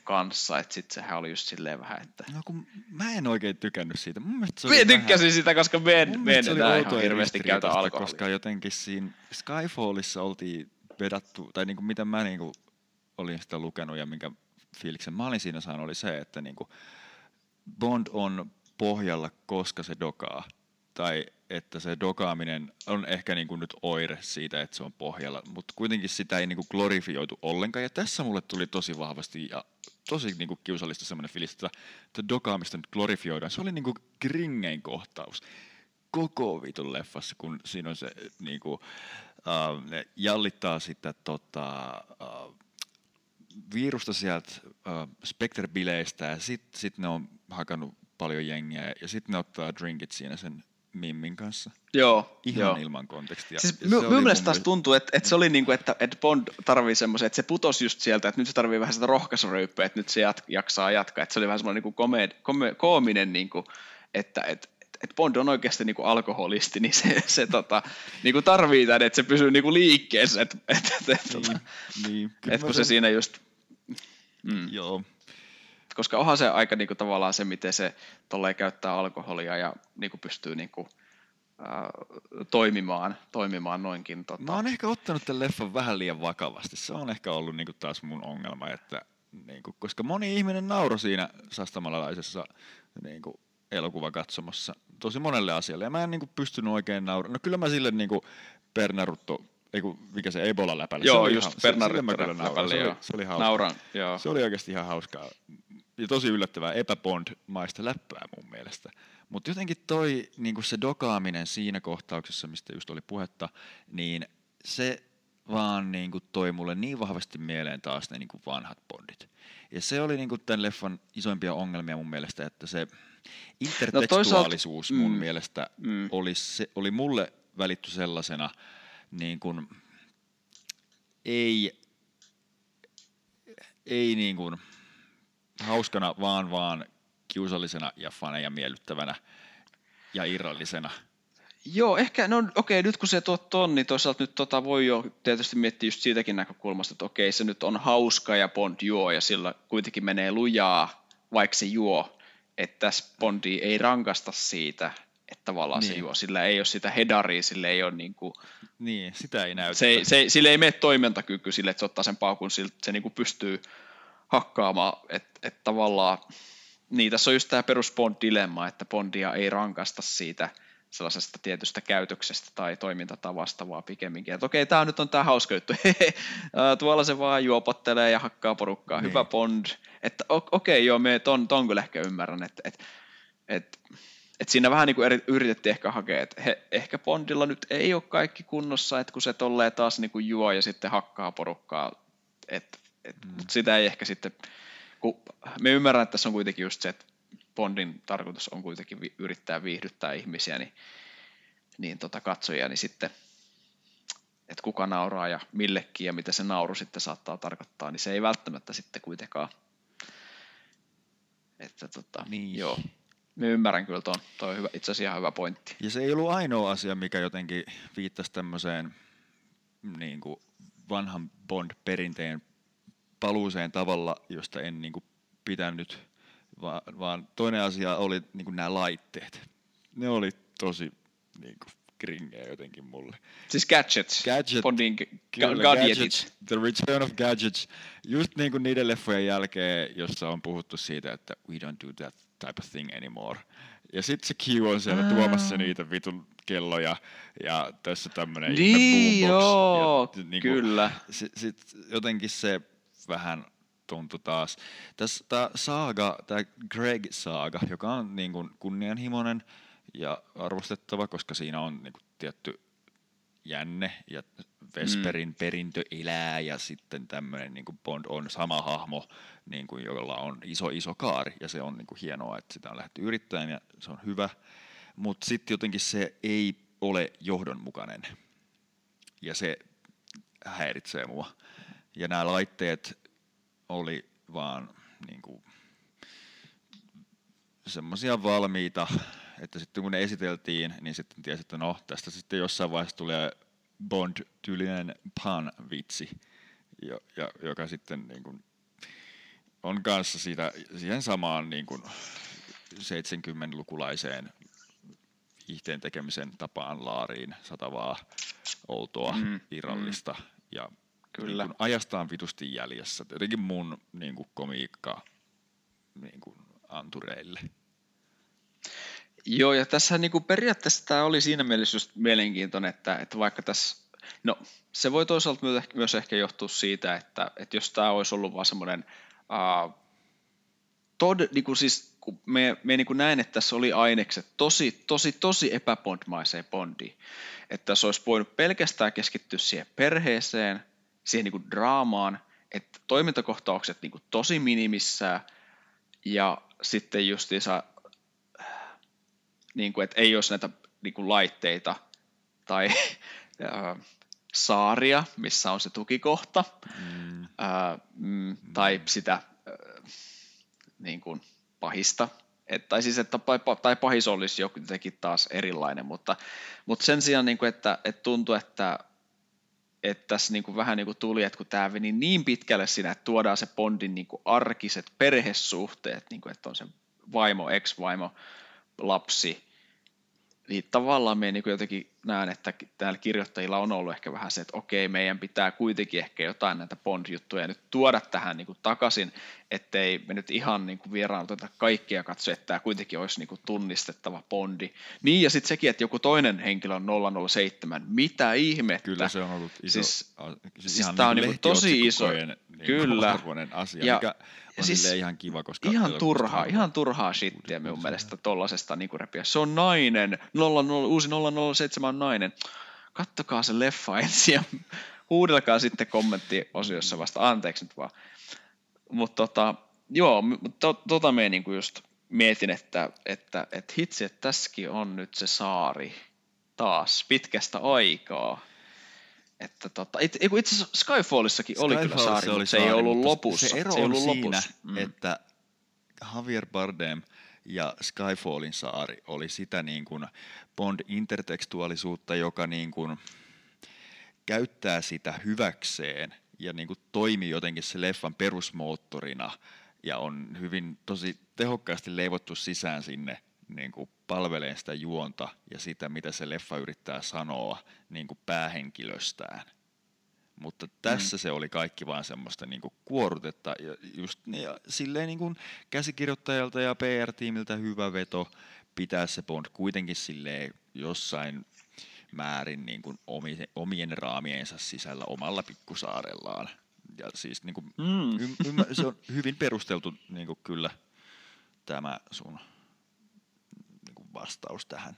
Speaker 1: kanssa, että sitten sehän oli just silleen vähän, että...
Speaker 5: No kun mä en oikein tykännyt siitä. Mun mielestä se
Speaker 1: Mä
Speaker 5: oli
Speaker 1: tykkäsin
Speaker 5: vähän,
Speaker 1: sitä, koska me en, me en enää ihan hirveästi käytä alkoholia.
Speaker 5: Koska jotenkin siinä Skyfallissa oltiin vedattu, tai niinku mitä mä niinku olin sitä lukenut ja minkä fiiliksen mä olin siinä saanut, oli se, että niinku Bond on pohjalla, koska se dokaa. Tai että se dokaaminen on ehkä niinku nyt oire siitä, että se on pohjalla, mutta kuitenkin sitä ei niinku glorifioitu ollenkaan. Ja tässä mulle tuli tosi vahvasti ja tosi niinku kiusallista semmoinen fiilis, että, että dokaamista nyt glorifioidaan. Se oli niinku gringein kohtaus koko vitun leffassa, kun siinä on se niinku, ne jallittaa sitä tota, uh, virusta sieltä uh, Spectre-bileistä ja sitten sit ne on hakannut paljon jengiä ja sitten ne ottaa drinkit siinä sen Mimmin kanssa.
Speaker 1: Joo,
Speaker 5: Ihan
Speaker 1: joo.
Speaker 5: ilman kontekstia.
Speaker 1: Siis
Speaker 5: oli
Speaker 1: mun mielestä taas tuntuu, että, että se oli niin kuin, että, että Bond tarvii semmoisen, että se putosi just sieltä, että nyt se tarvii vähän sitä rohkaisuryyppyä, että nyt se jat, jaksaa jatkaa. Että se oli vähän semmoinen niin kuin kome, koominen, niin kuin, että, että, että Bond on oikeasti niin kuin alkoholisti, niin se, se tota, niin kuin tarvii tämän, että se pysyy niin kuin liikkeessä. Että, että, että, että,
Speaker 5: Niin, niin. Kyllä
Speaker 1: että
Speaker 5: mä
Speaker 1: kun se siinä just, mm,
Speaker 5: Joo,
Speaker 1: koska onhan se aika niin kuin, tavallaan se, miten se tolleen käyttää alkoholia ja niin kuin pystyy niin kuin, ää, toimimaan, toimimaan noinkin. Tota.
Speaker 5: Mä oon ehkä ottanut tämän leffan vähän liian vakavasti. Se on ehkä ollut niinku taas mun ongelma, että niinku, koska moni ihminen nauroi siinä sastamalalaisessa niinku, elokuvakatsomossa tosi monelle asialle. Ja mä en niinku, pystynyt oikein nauramaan. No kyllä mä sille niinku, Pernarutto, ei kun, mikä se Ebola läpällä.
Speaker 1: Joo,
Speaker 5: se oli
Speaker 1: just Bernard
Speaker 5: nauroin. Se, oli, se oli hauska.
Speaker 1: Nauran, joo.
Speaker 5: Se oli oikeasti ihan hauskaa. Ja tosi yllättävää epäbond-maista läppää mun mielestä. Mutta jotenkin toi niin se dokaaminen siinä kohtauksessa, mistä just oli puhetta, niin se vaan niin kuin toi mulle niin vahvasti mieleen taas ne niin kuin vanhat bondit. Ja se oli niin kuin tämän leffan isoimpia ongelmia mun mielestä, että se intertekstuaalisuus mun
Speaker 1: mm,
Speaker 5: mielestä
Speaker 1: mm.
Speaker 5: oli, se, oli mulle välitty sellaisena niin kuin, ei ei niin kuin hauskana, vaan vaan kiusallisena ja faneja miellyttävänä ja irrallisena.
Speaker 1: Joo, ehkä, no okei, nyt kun se tuot ton, niin toisaalta nyt tota voi jo tietysti miettiä just siitäkin näkökulmasta, että okei, se nyt on hauska ja Bond juo ja sillä kuitenkin menee lujaa, vaikka se juo, että tässä Bondi ei rankasta siitä, että tavallaan niin. se juo, sillä ei ole sitä hedaria, sillä ei ole niin kuin,
Speaker 5: Niin, sitä ei näytä.
Speaker 1: se, se, sille ei mene toimintakyky sille, että se ottaa sen paukun, sillä se niin kuin pystyy hakkaamaan, että et tavallaan, niin tässä on just tämä perus Bond-dilemma, että Bondia ei rankasta siitä sellaisesta tietystä käytöksestä tai toimintatavasta, vaan pikemminkin, että okei, tämä nyt on tämä hauska juttu, tuolla se vaan juopottelee ja hakkaa porukkaa,
Speaker 5: Niin.
Speaker 1: hyvä Bond, että okei, joo, me ton, ton kyllä ehkä ymmärrän, että, että, että et siinä vähän niin kuin eri, yritettiin ehkä hakea, että he, ehkä Bondilla nyt ei ole kaikki kunnossa, että kun se tolleen taas niin kuin juo ja sitten hakkaa porukkaa, et, et, mm. mutta sitä ei ehkä sitten, kun me ymmärrän, että tässä on kuitenkin just se, että Bondin tarkoitus on kuitenkin vi, yrittää viihdyttää ihmisiä, niin, niin tota katsojia, niin sitten, että kuka nauraa ja millekin ja mitä se nauru sitten saattaa tarkoittaa, niin se ei välttämättä sitten kuitenkaan, että tota,
Speaker 5: Niin.
Speaker 1: joo, me ymmärrän kyllä tuon, toi on hyvä, itse asiassa ihan hyvä pointti.
Speaker 5: Ja se ei ollut ainoa asia, mikä jotenkin viittasi tämmöiseen niin kuin vanhan Bond-perinteen paluuseen tavalla, josta en niin kuin pitänyt, vaan, vaan toinen asia oli niin kuin nämä laitteet. Ne oli tosi niin kuin kringejä jotenkin mulle.
Speaker 1: Siis gadgets,
Speaker 5: Gadget-
Speaker 1: Bondin g-
Speaker 5: Kyllä,
Speaker 1: gadgetit.
Speaker 5: Gadgets, The Return of Gadgets. Just niin kuin niiden leffojen jälkeen, jossa on puhuttu siitä, että we don't do that type of thing anymore. Ja sitten se Q on siellä
Speaker 1: Aa.
Speaker 5: tuomassa niitä vitun kelloja ja tässä tämmöinen
Speaker 1: Niin, joo,
Speaker 5: ja, niinku,
Speaker 1: kyllä.
Speaker 5: Sit, sit jotenkin se vähän tuntui taas. Tässä tämä saaga, tämä Greg saaga, joka on niin kuin kunnianhimoinen ja arvostettava, koska siinä on niin kuin tietty jänne ja Vesperin mm. perintö elää ja sitten tämmöinen niin Bond on sama hahmo, niin kuin, jolla on iso iso kaari ja se on niin kuin hienoa, että sitä on lähdetty yrittämään ja se on hyvä, mutta sitten jotenkin se ei ole johdonmukainen ja se häiritsee mua. Ja nämä laitteet oli vaan niin kuin, semmoisia valmiita, että sitten kun ne esiteltiin, niin sitten tiesi, että no, tästä sitten jossain vaiheessa tulee Bond-tyylinen pan-vitsi, jo, ja, joka sitten niin kuin, on kanssa siitä, siihen samaan niin kuin 70-lukulaiseen viihteen tekemisen tapaan laariin satavaa outoa,
Speaker 1: Mm,
Speaker 5: mm, irrallista mm. ja
Speaker 1: Kyllä.
Speaker 5: Niin ajastaan vitusti jäljessä. Jotenkin mun niin kuin komiikka niin kuin antureille.
Speaker 1: Joo, ja tässä niin kuin periaatteessa tämä oli siinä mielessä just mielenkiintoinen, että, että vaikka tässä, no se voi toisaalta myös ehkä, myös ehkä johtua siitä, että, että jos tämä olisi ollut vaan semmoinen, uh, tod, niin kuin siis, kun me, me niin kuin näin, että tässä oli ainekset tosi, tosi, tosi epäbondmaiseen bondiin, että tässä olisi voinut pelkästään keskittyä siihen perheeseen, siihen niin kuin draamaan, että toimintakohtaukset niin kuin tosi minimissään, ja sitten justiinsa niin kuin, että ei olisi näitä niin kuin laitteita tai saaria, missä on se tukikohta,
Speaker 5: Mm,
Speaker 1: ää, mm, tai sitä ää, niin kuin pahista. Et, tai siis, että tai pahis olisi jotenkin taas erilainen, mutta, mutta sen sijaan, niin kuin, että, että tuntui, että, että tässä niin kuin vähän niin kuin tuli, että kun tämä meni niin pitkälle siinä, että tuodaan se Bondin niin kuin arkiset perhesuhteet, niin kuin, että on se vaimo, ex-vaimo, lapsi, niin tavallaan me niin jotenkin näen, että täällä kirjoittajilla on ollut ehkä vähän se, että okei, meidän pitää kuitenkin ehkä jotain näitä Bond-juttuja nyt tuoda tähän niin kuin takaisin, ettei me nyt ihan niin kuin vieraanuteta kaikkia katsoa, että tämä kuitenkin olisi niin kuin tunnistettava Bondi. Niin, ja sitten sekin, että joku toinen henkilö on 007, mitä ihmettä.
Speaker 5: Kyllä se on ollut iso,
Speaker 1: Siis-
Speaker 5: a-
Speaker 1: siis
Speaker 5: ihan
Speaker 1: tää on
Speaker 5: niinku
Speaker 1: tosi iso-
Speaker 5: niinku
Speaker 1: Kyllä.
Speaker 5: asia,
Speaker 1: Ja-
Speaker 5: mikä on
Speaker 1: siis
Speaker 5: ihan kiva, koska
Speaker 1: Ihan turhaa, ihan turhaa shittiä minun mielestä tollasesta niin repiä. Se on nainen, 00, uusi 007 on nainen. Kattokaa se leffa ensin ja huudelkaa sitten kommenttiosiossa vasta, anteeksi nyt vaan. Mutta tota, joo, mutta to, tota me niinku just mietin, että, että, että hitsi, että tässäkin on nyt se saari taas pitkästä aikaa. Että tota, it, itse asiassa Skyfallissakin oli kyllä saari,
Speaker 5: oli
Speaker 1: mutta se ei
Speaker 5: saari,
Speaker 1: ollut
Speaker 5: mutta
Speaker 1: lopussa.
Speaker 5: Se ero
Speaker 1: ei
Speaker 5: on
Speaker 1: ollut
Speaker 5: siinä,
Speaker 1: lopussa. Mm.
Speaker 5: että Javier Bardem ja Skyfallin saari oli sitä niin kuin Bond-intertekstuaalisuutta, joka niin kuin käyttää sitä hyväkseen ja niin kuin toimii jotenkin se leffan perusmoottorina ja on hyvin tosi tehokkaasti leivottu sisään sinne niin kuin palveleen sitä juonta ja sitä, mitä se leffa yrittää sanoa niin kuin päähenkilöstään. Mutta tässä mm. se oli kaikki vaan semmoista niin kuin kuorutetta ja just niin, ja silleen niin kuin käsikirjoittajalta ja PR-tiimiltä hyvä veto pitää se Bond kuitenkin silleen jossain määrin niin kuin omien, omien raamiensa sisällä omalla pikkusaarellaan. Ja siis niin kuin,
Speaker 1: Mm.
Speaker 5: ym, ymmär, se on hyvin perusteltu niin kuin kyllä tämä sun vastaus tähän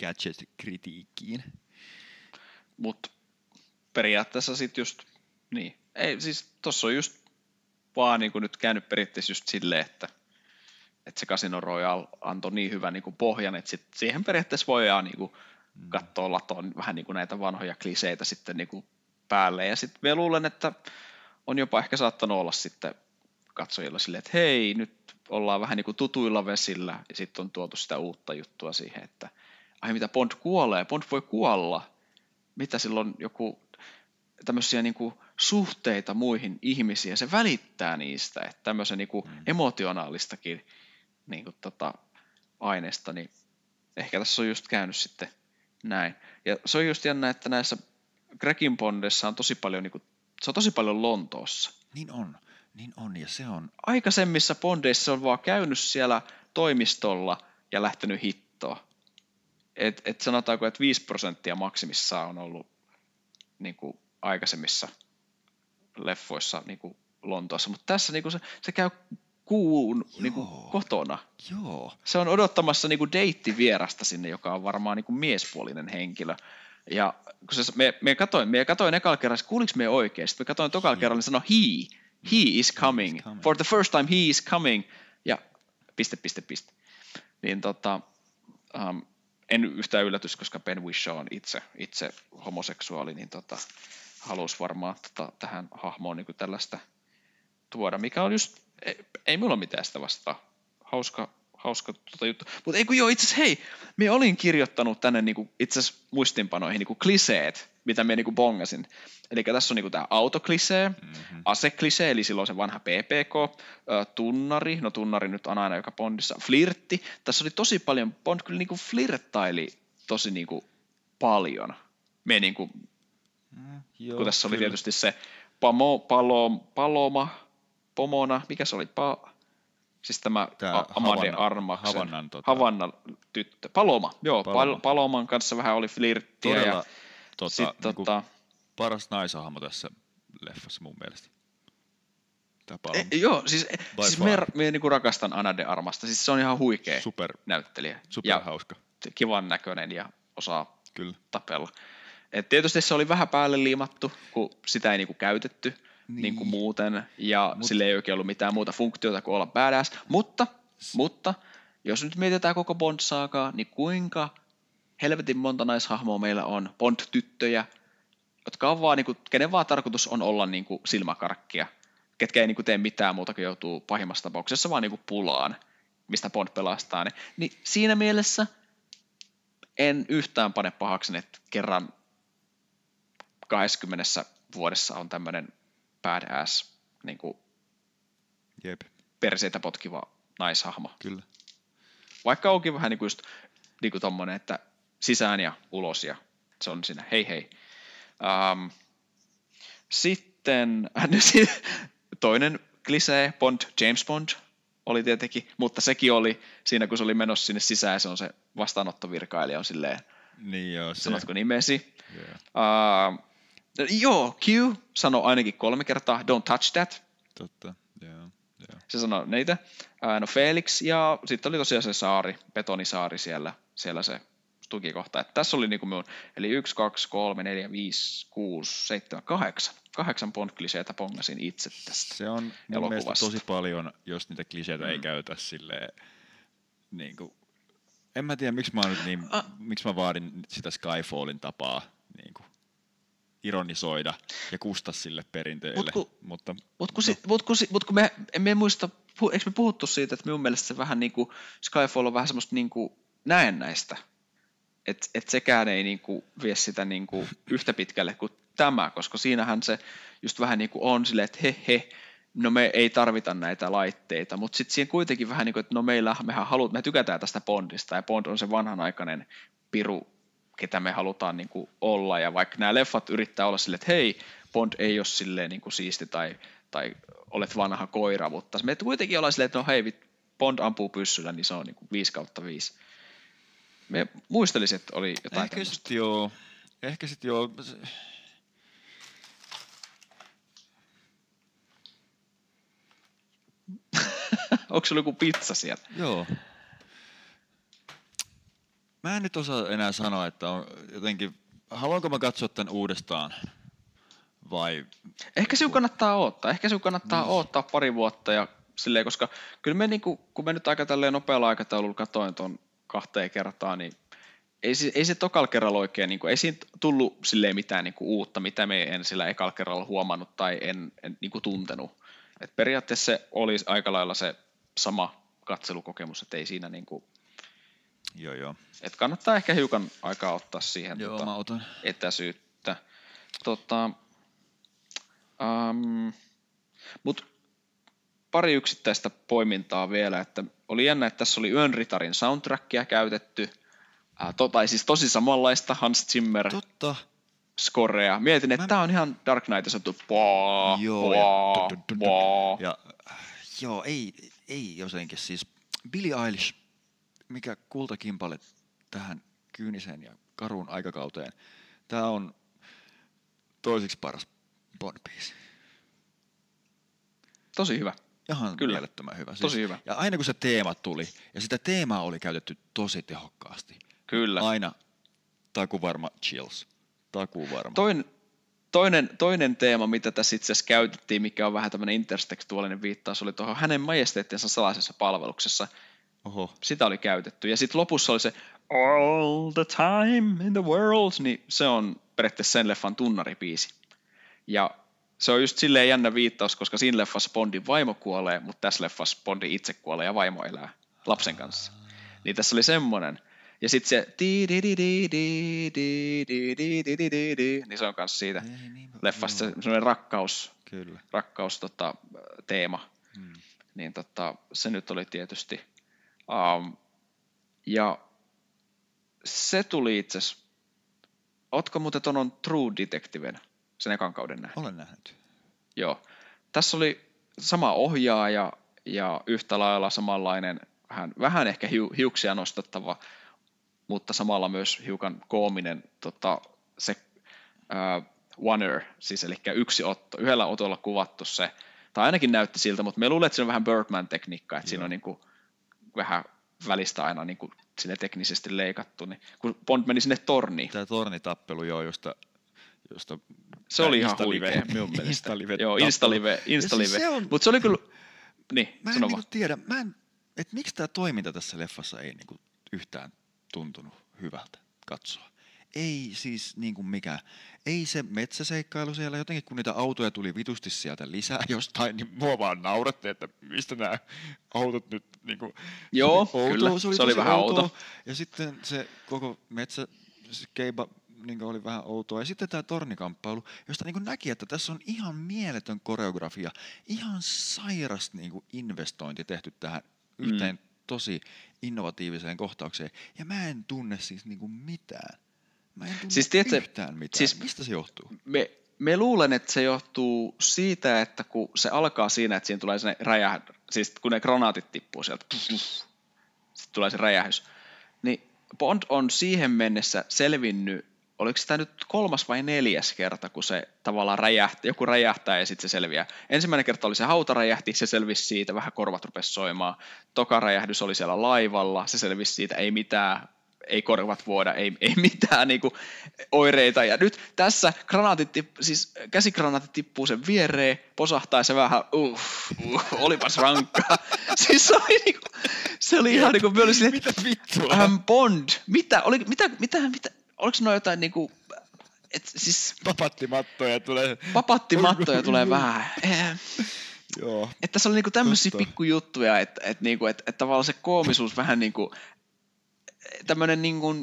Speaker 5: gadget-kritiikkiin.
Speaker 1: Mutta periaatteessa sitten just, niin, ei siis tossa on just vaan niin nyt käynyt periaatteessa just silleen, että, että se Casino Royale antoi niin hyvän niin kuin pohjan, että sit siihen periaatteessa voidaan niin kuin katsoa latoon vähän niin kuin näitä vanhoja kliseitä sitten niin kuin päälle. Ja sitten mä luulen, että on jopa ehkä saattanut olla sitten katsojilla silleen, että hei, nyt ollaan vähän niin kuin tutuilla vesillä, ja sitten on tuotu sitä uutta juttua siihen, että ai mitä Bond kuolee, Bond voi kuolla, mitä silloin joku tämmöisiä niin kuin suhteita muihin ihmisiin, ja se välittää niistä, että tämmöisen niin kuin emotionaalistakin niin kuin tota aineesta, niin ehkä tässä on just käynyt sitten näin. Ja se on just jännä, että näissä Gregin Bondissa on tosi paljon, niin kuin, se on tosi paljon Lontoossa.
Speaker 5: Niin on, niin on ja se on
Speaker 1: Aikaisemmissa Bondeissa se on vaan käynyt siellä toimistolla ja lähtenyt hittoa. Et, et sanotaanko, että 5 prosenttia maksimissaan on ollut niin kuin aikaisemmissa leffoissa niin kuin Lontoossa, mutta tässä niin kuin se, se käy kuun niin kuin
Speaker 5: Joo.
Speaker 1: kotona.
Speaker 5: Joo.
Speaker 1: Se on odottamassa niin kuin deittivierasta sinne, joka on varmaan niin kuin miespuolinen henkilö. Ja kun se, me, me katoin, me katoin ekalla kerralla, kuuliko me oikein? Sitten me katoin tokalla kerralla, niin sanoi he, he is coming.
Speaker 5: coming.
Speaker 1: For the first time he is coming. Ja piste, piste, piste. Niin tota, um, en yhtään yllätys, koska Ben Whishaw on itse, itse homoseksuaali, niin tota, halusi varmaan tota, tähän hahmoon niin tällaista tuoda, mikä on just, ei, ei mulla mitään sitä vastaa. Hauska, hauska tota juttu. Mutta ei kun joo, itse asiassa hei, me olin kirjoittanut tänne niinku, itse asiassa muistinpanoihin niinku kliseet, mitä me niinku bongasin. Eli tässä on niinku tämä autoklisee, mm-hmm. aseklisee, eli silloin se vanha PPK, tunnari, no tunnari nyt on aina joka Bondissa, flirtti. Tässä oli tosi paljon, Bond kyllä niinku flirttaili tosi niinku paljon. Me niinku,
Speaker 5: Joo,
Speaker 1: kun tässä oli
Speaker 5: kyllä.
Speaker 1: tietysti se pamo, palo, paloma, pomona, mikä se oli, pa, siis tämä
Speaker 5: Tää
Speaker 1: Amade
Speaker 5: Havanna-
Speaker 1: Armaksen,
Speaker 5: Havannan tota-
Speaker 1: Havannan tyttö, Paloma, joo,
Speaker 5: Paloma.
Speaker 1: Paloma. Paloman kanssa vähän oli flirttiä
Speaker 5: Todella
Speaker 1: ja
Speaker 5: tota,
Speaker 1: sitten
Speaker 5: niinku
Speaker 1: tota,
Speaker 5: paras naisahmo tässä leffassa mun mielestä. Paloma.
Speaker 1: e, joo, siis, siis me, me niinku rakastan Ana de Armasta, siis se on ihan huikea
Speaker 5: Super,
Speaker 1: näyttelijä
Speaker 5: super
Speaker 1: ja
Speaker 5: hauska.
Speaker 1: kivan näköinen ja osaa
Speaker 5: Kyllä.
Speaker 1: tapella. Et tietysti se oli vähän päälle liimattu, kun sitä ei niinku käytetty niin.
Speaker 5: Niin.
Speaker 1: Niinku muuten, ja
Speaker 5: Mut-
Speaker 1: sille ei oikein ollut mitään muuta funktiota kuin olla badass. Mutta, mutta jos nyt mietitään koko bond niin kuinka helvetin monta naishahmoa meillä on, Bond-tyttöjä, jotka on vaan, niin kuin, kenen vaan tarkoitus on olla niin kuin, silmäkarkkia, ketkä ei niin kuin, tee mitään muuta kuin joutuu pahimmassa tapauksessa vaan niin kuin, pulaan, mistä Bond pelastaa ne. Niin siinä mielessä en yhtään pane pahaksi, että kerran 20 vuodessa on tämmöinen badass niin kuin,
Speaker 5: Jep,
Speaker 1: perseitä potkiva naishahmo.
Speaker 5: kyllä.
Speaker 1: Vaikka onkin vähän niin kuin just niin kuin tommonen, että sisään ja ulos ja se on siinä hei hei. Um, sitten toinen klisee, Bond, James Bond oli tietenkin, mutta sekin oli siinä, kun se oli menossa sinne sisään, se on se vastaanottovirkailija on silleen,
Speaker 5: Niin joo, se.
Speaker 1: sanotko nimesi.
Speaker 5: Yeah.
Speaker 1: Uh, joo, Q sanoi ainakin kolme kertaa, don't touch that,
Speaker 5: Totta, joo. joo.
Speaker 1: se sanoi niitä. Ää, no Felix ja sitten oli tosiaan se saari, betonisaari siellä, siellä se tukikohta. Et tässä oli niinku minun, eli 1, 2, 3, 4, 5, 6, 7, 8. Kahdeksan Bond-kliseitä pongasin itse tästä.
Speaker 5: Se on mun mielestä
Speaker 1: elokuvasta.
Speaker 5: tosi paljon, jos niitä kliseitä mm. ei käytä silleen, niin kuin, en mä tiedä, miksi mä, nyt niin,
Speaker 1: Ah.
Speaker 5: miksi mä vaadin sitä Skyfallin tapaa niin kuin, ironisoida ja kusta sille perinteelle.
Speaker 1: Mut kun-
Speaker 5: mutta
Speaker 1: Mutta kun, si, mut kun, mut kun me, me muista, eikö me puhuttu siitä, että minun mielestä se vähän niin kuin Skyfall on vähän semmoista niin kuin näennäistä. Että et sekään ei niin kuin vie sitä niin kuin yhtä pitkälle kuin tämä, koska siinähän se just vähän niin kuin on silleen, että he he, no me ei tarvita näitä laitteita, mutta sitten siinä kuitenkin vähän niin kuin, että no meillä, mehän haluat, me tykätään tästä Bondista ja Bond on se vanhanaikainen piru, ketä me halutaan niin kuin olla ja vaikka nämä leffat yrittää olla silleen, että hei, Bond ei ole silleen niin kuin siisti tai, tai olet vanha koira, mutta me kuitenkin ollaan silleen, että no hei, Bond ampuu pyssyllä, niin se on niin kuin 5 kautta 5. Me muistelisin, että oli jotain
Speaker 5: ehkä sitten joo, ehkä sitten joo,
Speaker 1: Onko sulla joku pizza siellä?
Speaker 5: joo. Mä en nyt osaa enää sanoa, että on jotenkin, haluanko mä katsoa tämän uudestaan vai
Speaker 1: Ehkä sinun kannattaa odottaa. Ehkä sinun kannattaa mm. odottaa pari vuotta ja silleen, koska kyllä me niinku, kun me nyt aika tälleen nopealla aikataululla katoin tuon kahteen kertaan, niin ei se, ei se tokalla kerralla oikein, niin kuin, ei siinä tullut silleen mitään niin kuin, uutta, mitä me en sillä ekalla kerralla huomannut tai en, en niin kuin, tuntenut. Et periaatteessa se oli aika lailla se sama katselukokemus, että ei siinä niin kuin,
Speaker 5: joo joo.
Speaker 1: että kannattaa ehkä hiukan aikaa ottaa siihen
Speaker 5: Joo,
Speaker 1: tota,
Speaker 5: mä otan.
Speaker 1: etäisyyttä. Tota, um, Mutta pari yksittäistä poimintaa vielä, että oli jännä, että tässä oli Yön Ritarin soundtrackia käytetty, äh, to, tai siis tosi samanlaista Hans Zimmer
Speaker 5: Totta.
Speaker 1: scorea. Mietin, että
Speaker 5: Mä-
Speaker 1: tämä on ihan Dark Knight, ja se on paa,
Speaker 5: Joo,
Speaker 1: paa,
Speaker 5: ja, du- du- du- du-
Speaker 1: paa.
Speaker 5: ja äh, joo, ei, ei jotenkin siis. Billie Eilish, mikä kultakimpale tähän kyyniseen ja karuun aikakauteen. Tämä on toiseksi paras Bond-biisi.
Speaker 1: Tosi hyvä.
Speaker 5: Ihan
Speaker 1: Kyllä.
Speaker 5: mielettömän hyvä. Siis,
Speaker 1: Tosi hyvä.
Speaker 5: Ja aina kun se teema tuli, ja sitä teemaa oli käytetty tosi tehokkaasti.
Speaker 1: Kyllä.
Speaker 5: Aina takuvarma chills. Takuvarma.
Speaker 1: Toinen, toinen, toinen teema, mitä tässä itse asiassa käytettiin, mikä on vähän tämmöinen intertekstuaalinen viittaus, oli tuohon hänen majesteettinsa salaisessa palveluksessa.
Speaker 5: Oho.
Speaker 1: Sitä oli käytetty. Ja sitten lopussa oli se All the time in the world, niin se on periaatteessa sen leffan tunnaripiisi. Ja se on just silleen jännä viittaus, koska siinä leffassa Bondin vaimo kuolee, mutta tässä leffassa Bondi itse kuolee ja vaimo elää lapsen kanssa. Niin tässä oli semmoinen. Ja sitten se niin se on myös siitä leffasta semmoinen rakkaus,
Speaker 5: Kyllä.
Speaker 1: rakkaus tota, teema.
Speaker 5: Hmm.
Speaker 1: Niin tota, se nyt oli tietysti. Um, ja se tuli itse asiassa, ootko muuten tuon True Detectivenä? Sen ekan kauden nähnyt?
Speaker 5: Olen nähnyt.
Speaker 1: Joo. Tässä oli sama ohjaaja ja yhtä lailla samanlainen, vähän, vähän ehkä hiu, hiuksia nostattava, mutta samalla myös hiukan koominen tota, se äh, oneer, siis eli yksi otto, yhdellä otolla kuvattu se, tai ainakin näytti siltä, mutta me luulen, että siinä on vähän Birdman-tekniikkaa, että Joo. siinä on niin kuin, vähän välistä aina niin kuin, sille teknisesti leikattu, niin kun Bond meni sinne torniin,
Speaker 5: Tämä tornitappelu, joo, josta... josta
Speaker 1: se oli ihan
Speaker 5: Instalive-
Speaker 1: huikea minun mielestä.
Speaker 5: Instalive
Speaker 1: Joo. Instalive,
Speaker 5: siis
Speaker 1: Instalive.
Speaker 5: se on-
Speaker 1: mutta se oli kyllä, niin,
Speaker 5: Mä en niinku
Speaker 1: vaan.
Speaker 5: tiedä, mä en, et miksi tämä toiminta tässä leffassa ei niinku yhtään tuntunut hyvältä. katsoa. Ei siis niin kuin mikä, ei se metsäseikkailu siellä, jotenkin kun niitä autoja tuli vitusti sieltä lisää jostain, niin mua vaan nauratti, että mistä nämä autot nyt niin kuin,
Speaker 1: Joo,
Speaker 5: outoa,
Speaker 1: kyllä, se oli
Speaker 5: tosi
Speaker 1: vähän
Speaker 5: outoa.
Speaker 1: outo.
Speaker 5: Ja sitten se koko metsä, se keiba niin oli vähän outoa. Ja sitten tämä tornikamppailu, josta niin näki, että tässä on ihan mieletön koreografia, ihan sairas niin investointi tehty tähän
Speaker 1: Mm.
Speaker 5: yhteen tosi innovatiiviseen kohtaukseen. Ja mä en tunne siis niin mitään. Mä en tunne
Speaker 1: Siis tiedätkö,
Speaker 5: yhtään mitään.
Speaker 1: siis-
Speaker 5: Mistä se johtuu?
Speaker 1: me, me luulen, että se johtuu siitä, että kun se alkaa siinä, että siinä tulee se räjäh, siis kun ne granaatit tippuu sieltä, sitten tulee se räjähys, niin Bond on siihen mennessä selvinnyt, oliko sitä nyt kolmas vai neljäs kerta, kun se tavallaan räjähtää, joku räjähtää ja sitten se selviää. Ensimmäinen kerta oli se hauta räjähti, se selvisi siitä, vähän korvat rupesi soimaan. Toka räjähdys oli siellä laivalla, se selvisi siitä, ei mitään, ei korvat vuoda, ei, ei mitään niinku oireita. Ja nyt tässä granaatit, siis käsikranaatit tippuu sen viereen, posahtaa ja se vähän, uh, uh olipas rankkaa. siis se oli, niinku, se oli ihan niinku, me oli silleen,
Speaker 5: Mitä vittua?
Speaker 1: ähm, Bond, mitä, oli, mitä, mitä, mitä, oliko noin jotain niinku, et, siis
Speaker 5: Papattimattoja tulee.
Speaker 1: papattimattoja tulee vähän.
Speaker 5: Joo.
Speaker 1: että tässä oli niinku tämmöisiä pikkujuttuja, että, että, niinku, että, että tavallaan se koomisuus vähän niinku, tämmöinen niinku,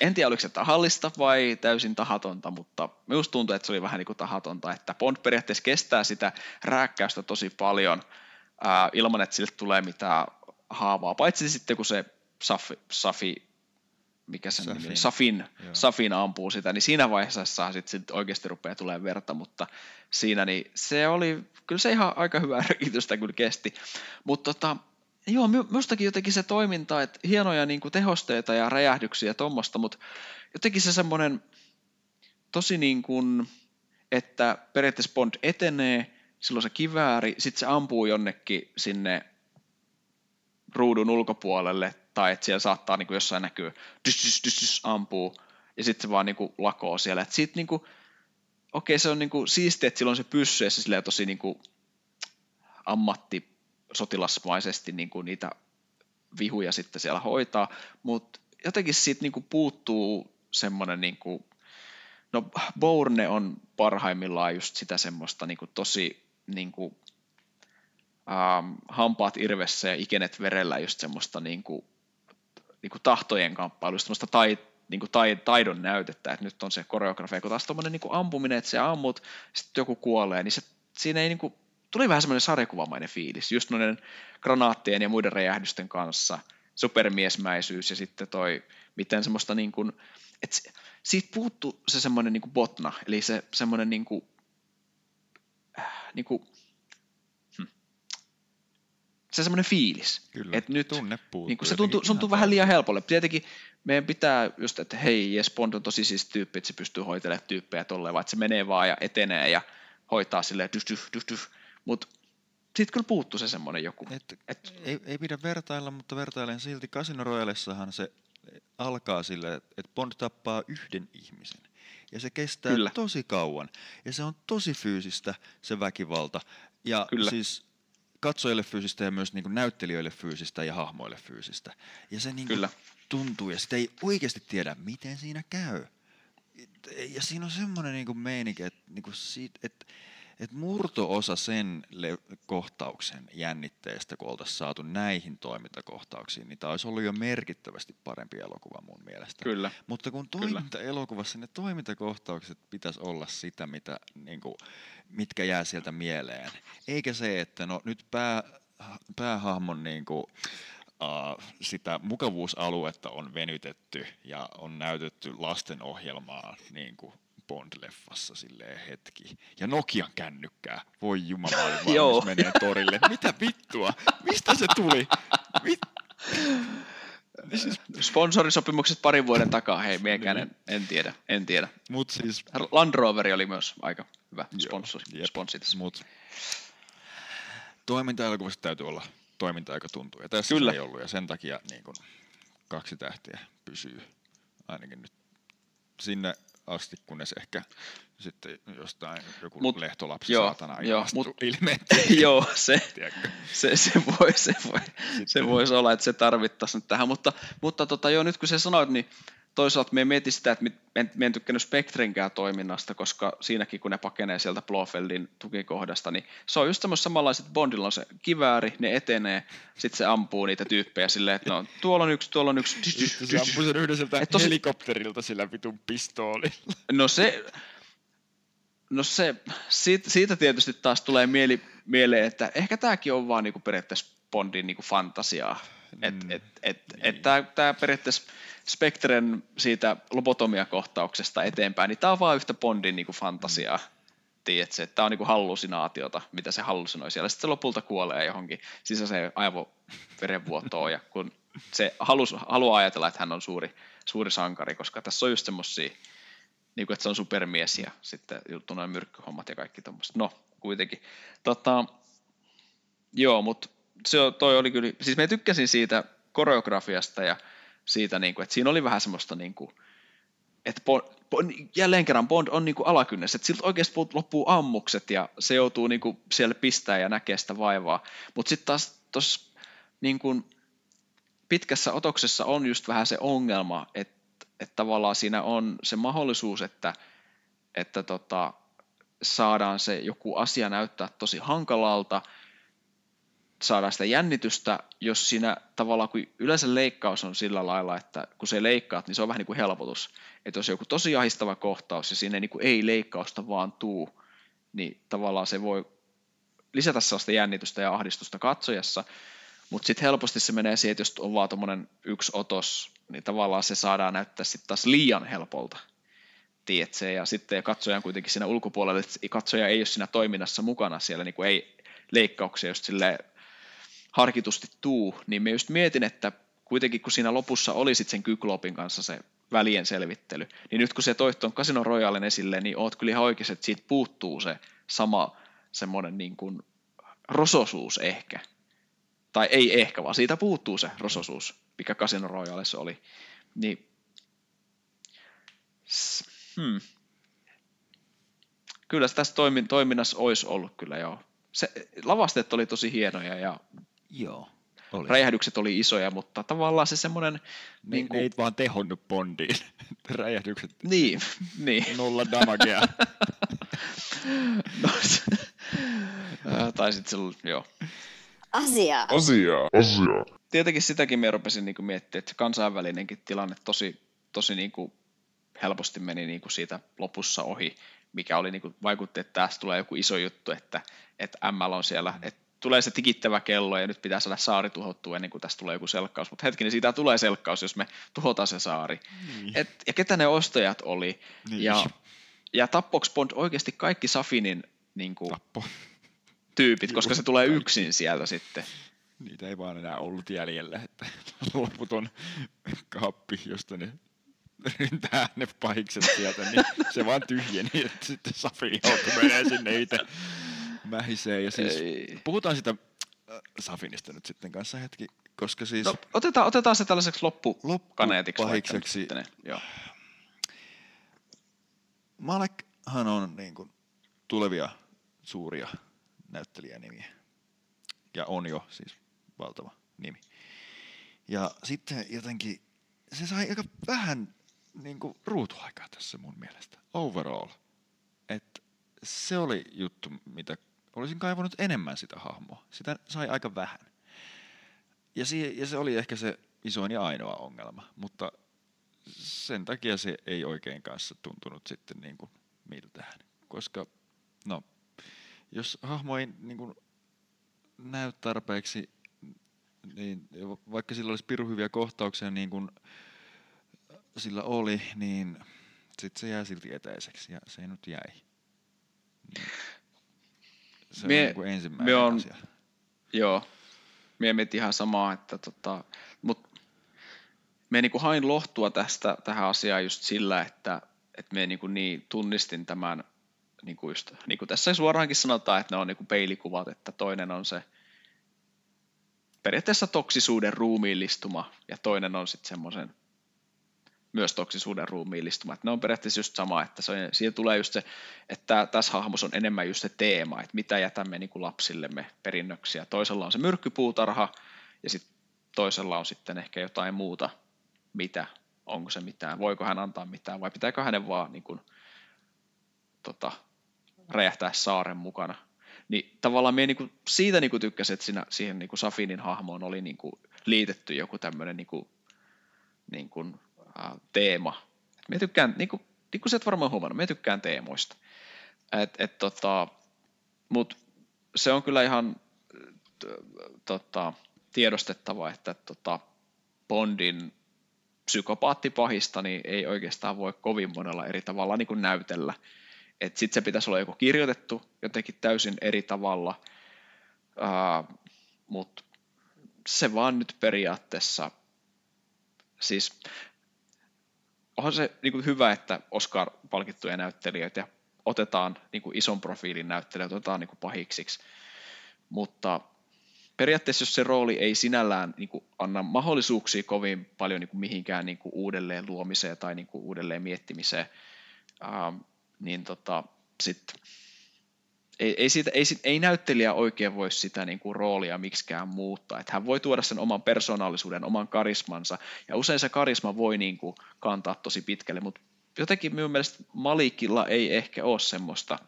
Speaker 1: en tiedä oliko se tahallista vai täysin tahatonta, mutta minusta tuntuu, että se oli vähän niinku tahatonta, että Bond periaatteessa kestää sitä rääkkäystä tosi paljon ää, ilman, että sille tulee mitään haavaa, paitsi sitten kun se Safi, Safi mikä sen nimi
Speaker 5: Safin.
Speaker 1: oli, Safin,
Speaker 5: Joo.
Speaker 1: Safin ampuu sitä, niin siinä vaiheessa sit, sit oikeasti rupeaa tulee verta, mutta siinä niin se oli, kyllä se ihan aika hyvää rikitystä kyllä kesti, mutta tota, joo, mi- minustakin jotenkin se toiminta, että hienoja niin kuin tehosteita ja räjähdyksiä ja tuommoista, mutta jotenkin se semmoinen tosi niin kuin, että periaatteessa Bond etenee, silloin se kivääri, sitten se ampuu jonnekin sinne ruudun ulkopuolelle, tai että siellä saattaa niin kuin jossain näkyä, dys, dys, dys, dys, ampuu, ja sitten se vaan niin kuin lakoo siellä. Et siitä niin kuin, okei, se on niin kuin siistiä, että silloin se pyssy, ja se tosi niin kuin ammatti sotilasmaisesti niin kuin niitä vihuja sitten siellä hoitaa, mutta jotenkin siitä niin kuin puuttuu semmoinen, niin kuin, no Bourne on parhaimmillaan just sitä semmoista niin kuin tosi niin kuin, ähm, hampaat irvessä ja ikenet verellä just semmoista niin kuin, niin kuin tahtojen kamppailua, semmoista tai, niin kuin tai, taidon näytettä, että nyt on se koreografia, kun taas tommonen niin ampuminen, että se ammut, sitten joku kuolee, niin se, siinä ei niin kuin, tuli vähän semmoinen sarjakuvamainen fiilis, just noiden granaattien ja muiden räjähdysten kanssa, supermiesmäisyys ja sitten toi, miten semmoista niin kuin, että siitä puuttuu se semmoinen niin kuin botna, eli se semmoinen niin kuin, äh, niin kuin, se semmoinen fiilis,
Speaker 5: Kyllä,
Speaker 1: että nyt
Speaker 5: tunne puuttuu
Speaker 1: niin se tuntuu, se tuntuu vähän liian helpolle. Tietenkin meidän pitää just, että hei, Jes Bond on tosi siis tyyppi, että se pystyy hoitelemaan tyyppejä tolleen, vaan että se menee vaan ja etenee ja hoitaa silleen dyh, dyh, dyh, dyh. Mutta siitä kyllä puuttuu se semmoinen joku.
Speaker 5: Et,
Speaker 1: Et-
Speaker 5: ei, ei pidä vertailla, mutta vertailen silti. Casino Royalessahan se alkaa sille, että Bond tappaa yhden ihmisen. Ja se kestää
Speaker 1: Kyllä.
Speaker 5: tosi kauan. Ja se on tosi fyysistä, se väkivalta. Ja
Speaker 1: Kyllä.
Speaker 5: siis katsojille fyysistä ja myös niin kuin näyttelijöille fyysistä ja hahmoille fyysistä. Ja se niin kuin
Speaker 1: Kyllä.
Speaker 5: tuntuu, ja sitä ei oikeasti tiedä, miten siinä käy. Ja siinä on semmoinen niin meininki, että, niin kuin siitä, että, että murto-osa sen le- kohtauksen jännitteestä, kun oltaisiin saatu näihin toimintakohtauksiin, niin tämä olisi ollut jo merkittävästi parempi elokuva mun mielestä.
Speaker 1: Kyllä.
Speaker 5: Mutta kun toiminta-elokuvassa ne toimintakohtaukset pitäisi olla sitä, mitä, niin kuin, mitkä jää sieltä mieleen. Eikä se, että no nyt pää, päähahmon niin kuin, uh, sitä mukavuusaluetta on venytetty ja on näytetty lastenohjelmaa niin kuin Bond-leffassa silleen hetki. Ja Nokian kännykkää. Voi jumala,
Speaker 1: Joo.
Speaker 5: valmis menee torille. Mitä vittua? Mistä se tuli? Mit? Siis,
Speaker 1: Sponsorisopimukset parin vuoden takaa, hei, miekään en, en tiedä, en tiedä.
Speaker 5: mut siis
Speaker 1: Land Rover oli myös aika hyvä sponsori, sponssi tässä.
Speaker 5: Mut toiminta-elokuvassa täytyy olla toiminta, joka tuntuu. Ja tässä
Speaker 1: Kyllä.
Speaker 5: ei ollut, ja sen takia niin kun, kaksi tähtiä pysyy ainakin nyt sinne asti, kunnes ehkä sitten jostain joku
Speaker 1: Mut-
Speaker 5: lehtolapsi
Speaker 1: joo,
Speaker 5: saatana
Speaker 1: joo, mut-
Speaker 5: ilmeisesti.
Speaker 1: Joo, se, se, se, voi, se, voi, se voisi olla, että se tarvittaisiin nyt tähän, mutta, mutta tota, joo, nyt kun sä sanoit, niin toisaalta me mietin sitä, että me en, me en tykkännyt Spectrenkään toiminnasta, koska siinäkin kun ne pakenee sieltä Blofeldin tukikohdasta, niin se on just semmoista samanlaiset, Bondilla on se kivääri, ne etenee, sitten se ampuu niitä tyyppejä silleen, että no tuolla on yksi, tuolla on yksi.
Speaker 5: Sitten se ampui sen yhden sieltä
Speaker 1: Et tosi-
Speaker 5: helikopterilta sillä vitun pistoolilla.
Speaker 1: No se, no se, siitä, siitä tietysti taas tulee mieli, mieleen, että ehkä tämäkin on vaan niinku periaatteessa Bondin niinku fantasiaa. Että
Speaker 5: Mm,
Speaker 1: et, et, et tämä, tämä periaatteessa Spectren siitä lobotomia-kohtauksesta eteenpäin, niin tämä on vaan yhtä Bondin niinku fantasiaa. Tiedätkö, että tämä on niinku hallusinaatiota, mitä se hallusinoi siellä. Sitten se lopulta kuolee johonkin sisäiseen aivoverenvuotoon, ja kun se halus, haluaa ajatella, että hän on suuri, suuri sankari, koska tässä on just semmoisia, niin kuin, että se on supermies ja sitten juttu noin myrkkyhommat ja kaikki tuommoista. No, kuitenkin. Tota, joo, mutta se toi oli kyllä, siis mä tykkäsin siitä koreografiasta ja siitä, niin kuin, että siinä oli vähän semmoista, niin kuin, että Bond, Bond, jälleen kerran Bond on niin kuin alakynnessä, että siltä oikeasti loppuu ammukset ja se joutuu niin kuin siellä pistää ja näkee sitä vaivaa. Mutta sitten taas tuossa niin kuin pitkässä otoksessa on just vähän se ongelma, että, että tavallaan siinä on se mahdollisuus, että, että tota, saadaan se joku asia näyttää tosi hankalalta, saadaan sitä jännitystä, jos siinä tavallaan, kun yleensä leikkaus on sillä lailla, että kun se leikkaat, niin se on vähän niin kuin helpotus. Että jos joku tosi ahistava kohtaus ja sinne niin kuin ei leikkausta vaan tuu, niin tavallaan se voi lisätä sellaista jännitystä ja ahdistusta katsojassa, mutta sitten helposti se menee siihen, että jos on vaan tuommoinen yksi otos, niin tavallaan se saadaan näyttää sitten taas liian helpolta. Tiedätkö? Ja sitten katsoja on kuitenkin siinä ulkopuolella, että katsoja ei ole siinä toiminnassa mukana siellä, niin kuin ei leikkauksia just silleen harkitusti tuu, niin me just mietin, että kuitenkin kun siinä lopussa oli sitten sen Kyklopin kanssa se välien selvittely, niin nyt kun se toit tuon Casino Royalen esille, niin oot kyllä ihan oikeassa, että siitä puuttuu se sama semmoinen niin kuin rososuus ehkä. Tai ei ehkä, vaan siitä puuttuu se rososuus, mikä Casino Royalessa oli. Niin, hmm. Kyllä tässä toimin, toiminnassa olisi ollut kyllä joo. Se, lavasteet oli tosi hienoja ja
Speaker 5: Joo. Oli.
Speaker 1: räjähdykset oli isoja, mutta tavallaan se semmoinen...
Speaker 5: ne,
Speaker 1: niin,
Speaker 5: ne ei vaan tehonnut Bondiin. Räjähdykset
Speaker 1: niin, niin.
Speaker 5: nolla damagea.
Speaker 1: No, se, Ää, tai sitten se, joo.
Speaker 4: Asia.
Speaker 3: Asiaa. Asiaa.
Speaker 1: Tietenkin sitäkin me rupesin niin miettimään, että kansainvälinenkin tilanne tosi, tosi niin kuin helposti meni niin kuin siitä lopussa ohi, mikä oli niin kuin, vaikutti, että tästä tulee joku iso juttu, että, että ML on siellä, että tulee se tikittävä kello ja nyt pitää saada saari tuhottua ennen kuin tästä tulee joku selkkaus. Mutta hetkinen, siitä tulee selkkaus, jos me tuhotaan se saari.
Speaker 5: Niin.
Speaker 1: Et, ja ketä ne ostajat oli.
Speaker 5: Niin.
Speaker 1: Ja, ja tappoks Bond oikeasti kaikki Safinin niin kuin,
Speaker 5: Tappo.
Speaker 1: tyypit, koska se tulee yksin sieltä sitten.
Speaker 5: Niitä ei vaan enää ollut jäljellä, että loputon kaappi, josta ne ryntää ne pahikset sieltä, niin se vaan tyhjeni, että sitten Safi joutui menee sinne itse mähisee. Ja siis
Speaker 1: Ei.
Speaker 5: puhutaan sitä äh, Safinista nyt sitten kanssa hetki, koska siis
Speaker 1: No, otetaan, otetaan se tällaiseksi loppukaneetiksi.
Speaker 5: Loppupahikseksi.
Speaker 1: sitten, Joo.
Speaker 5: Malekhan on niin kuin tulevia suuria näyttelijänimiä. Ja on jo siis valtava nimi. Ja sitten jotenkin se sai aika vähän niin kuin ruutuaikaa tässä mun mielestä. Overall. Et se oli juttu, mitä olisin kaivannut enemmän sitä hahmoa. Sitä sai aika vähän. Ja, si- ja se oli ehkä se isoin ja ainoa ongelma, mutta sen takia se ei oikein kanssa tuntunut sitten niin kuin miltään. Koska, no, jos hahmo ei niin kuin näy tarpeeksi, niin vaikka sillä olisi pirun hyviä kohtauksia niin kuin sillä oli, niin sitten se jää silti etäiseksi ja se nyt jäi. Niin. Se
Speaker 1: Mie-
Speaker 5: on niin kuin ensimmäinen
Speaker 1: mie on-
Speaker 5: asia.
Speaker 1: Joo. Mie mietin ihan samaa, että tota, mut me niinku hain lohtua tästä tähän asiaan just sillä, että, että me niinku niin tunnistin tämän, niinku just, niin kuin tässä suoraankin sanotaan, että ne on niinku peilikuvat, että toinen on se periaatteessa toksisuuden ruumiillistuma ja toinen on sitten semmoisen myös toksisuuden ruumiillistuma. Että ne on periaatteessa just sama, että se, siihen tulee just se, että tässä hahmossa on enemmän just se teema, että mitä jätämme niin kuin lapsillemme perinnöksiä. Toisella on se myrkkypuutarha ja sitten toisella on sitten ehkä jotain muuta, mitä onko se mitään, voiko hän antaa mitään, vai pitääkö hänen vaan niin kuin, tota, räjähtää saaren mukana. Niin tavallaan minä niin siitä niin kuin tykkäsin, että siinä, siihen niin kuin Safinin hahmoon oli niin kuin liitetty joku tämmöinen niin kuin, niin kuin, teema. Et minä tykkään, niin kuin, niin kuin sä et varmaan huomannut, minä tykkään teemoista. Et, et, tota, Mutta se on kyllä ihan tota, tiedostettava, että tota, Bondin psykopaattipahista niin ei oikeastaan voi kovin monella eri tavalla niin kuin näytellä. Sitten se pitäisi olla joko kirjoitettu jotenkin täysin eri tavalla, uh, mutta se vaan nyt periaatteessa, siis onhan se niin kuin hyvä, että Oscar-palkittuja näyttelijöitä otetaan niin kuin ison profiilin näyttelijöitä, otetaan niin kuin pahiksiksi, mutta periaatteessa jos se rooli ei sinällään niin kuin, anna mahdollisuuksia kovin paljon niin kuin, mihinkään niin kuin, uudelleen luomiseen tai niin kuin, uudelleen miettimiseen, ää, niin tota, sit, ei, ei, siitä, ei, ei näyttelijä oikein voi sitä niin kuin, roolia miksikään muuttaa. Että hän voi tuoda sen oman persoonallisuuden, oman karismansa, ja usein se karisma voi niin kuin, kantaa tosi pitkälle, mutta jotenkin minun mielestä Malikilla ei ehkä ole semmoista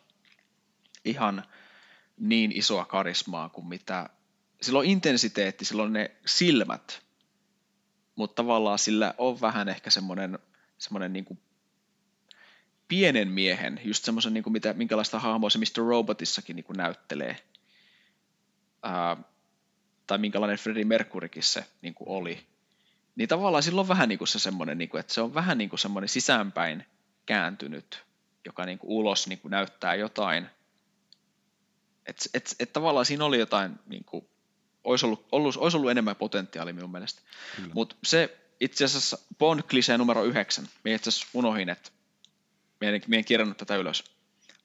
Speaker 1: ihan niin isoa karismaa kuin mitä sillä on intensiteetti, sillä on ne silmät, mutta tavallaan sillä on vähän ehkä semmoinen, semmoinen niin kuin pienen miehen, just semmoisen, niin kuin mitä, minkälaista hahmoa se Mr. Robotissakin niin kuin näyttelee. Ää, tai minkälainen Freddie Mercurykin se niin kuin oli. Niin tavallaan sillä on vähän niin kuin se semmoinen, niin kuin, että se on vähän niin kuin semmoinen sisäänpäin kääntynyt, joka niin kuin ulos niin kuin näyttää jotain. Että et, et tavallaan siinä oli jotain niin kuin olisi ollut, ollut, olisi ollut enemmän potentiaalia minun mielestä. Mutta se itse asiassa bond klisee numero yhdeksän. Minä itse asiassa unohin, että minä en kirjannut tätä ylös.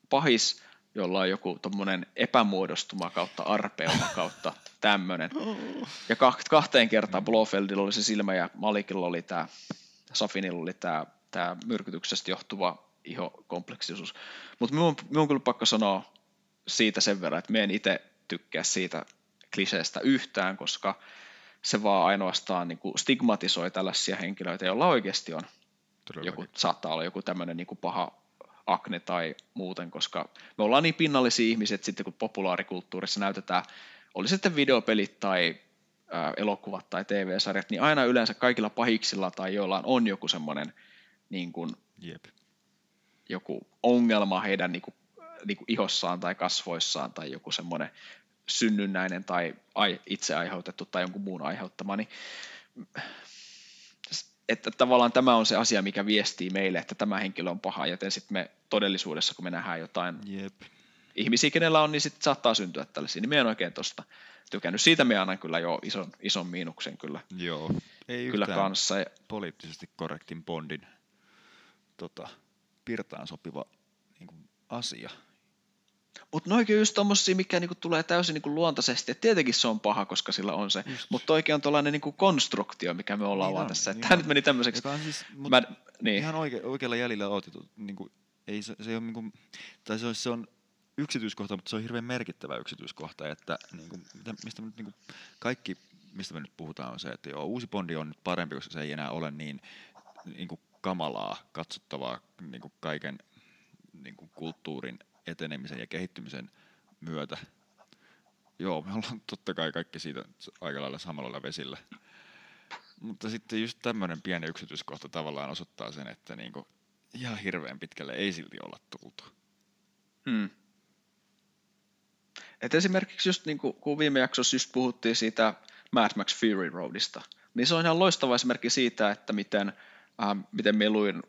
Speaker 1: Pahis, jolla on joku tuommoinen epämuodostuma kautta arpeuma kautta tämmöinen. Ja kahteen kertaan Blofeldilla oli se silmä ja Malikilla oli tämä, Safinilla oli tämä, tämä myrkytyksestä johtuva ihokompleksisuus. Mutta minun, minun on kyllä pakko sanoa siitä sen verran, että minä en itse tykkää siitä kliseestä yhtään, koska se vaan ainoastaan niin kuin stigmatisoi tällaisia henkilöitä, joilla oikeasti on joku, saattaa olla joku tämmöinen niin kuin paha akne tai muuten, koska me ollaan niin pinnallisia ihmisiä, että sitten kun populaarikulttuurissa näytetään, oli sitten videopelit tai ä, elokuvat tai TV-sarjat, niin aina yleensä kaikilla pahiksilla tai joillain on joku semmoinen niin kuin,
Speaker 5: Jep.
Speaker 1: joku ongelma heidän niin kuin, niin kuin ihossaan tai kasvoissaan tai joku semmoinen synnynnäinen tai itse aiheutettu tai jonkun muun aiheuttama, niin että tavallaan tämä on se asia, mikä viestii meille, että tämä henkilö on paha, joten sitten me todellisuudessa, kun me nähdään jotain
Speaker 5: Jep.
Speaker 1: ihmisiä, kenellä on, niin sitten saattaa syntyä tällaisia. Niin me en oikein tuosta tykännyt. Siitä me annan kyllä jo ison, ison miinuksen kyllä,
Speaker 5: Joo. Ei
Speaker 1: kyllä kanssa.
Speaker 5: poliittisesti korrektin Bondin tota, pirtaan sopiva niin kuin, asia.
Speaker 1: Mutta noikin on just tommosia, mikä niinku tulee täysin niinku luontaisesti. Et tietenkin se on paha, koska sillä on se. Mutta oikein on tuollainen niinku konstruktio, mikä me ollaan
Speaker 5: Niin
Speaker 1: vaan
Speaker 5: on,
Speaker 1: tässä.
Speaker 5: niin
Speaker 1: Tämä nyt meni tämmöiseksi.
Speaker 5: Siis, mut
Speaker 1: Mä, niin.
Speaker 5: ihan oike, oikealla jäljellä oot. Niin kuin, ei se, se, ei ole, niin kuin, tai se, on, se on yksityiskohta, mutta se on hirveän merkittävä yksityiskohta, että niin kuin, mitä, mistä me nyt, niin kuin, kaikki, mistä me nyt puhutaan, on se, että joo, uusi Bondi on nyt parempi, koska se ei enää ole niin, niin kuin kamalaa, katsottavaa niin kuin kaiken niin kuin kulttuurin etenemisen ja kehittymisen myötä. Joo, me ollaan totta kai kaikki siitä aika lailla samalla vesillä. Mutta sitten just tämmöinen pieni yksityiskohta tavallaan osoittaa sen, että niinku ihan hirveän pitkälle ei silti olla tultu.
Speaker 1: Hmm. Et esimerkiksi just niin kuin, kun viime jaksossa just puhuttiin siitä Mad Max Fury Roadista, niin se on ihan loistava esimerkki siitä, että miten, äh, miten me luin,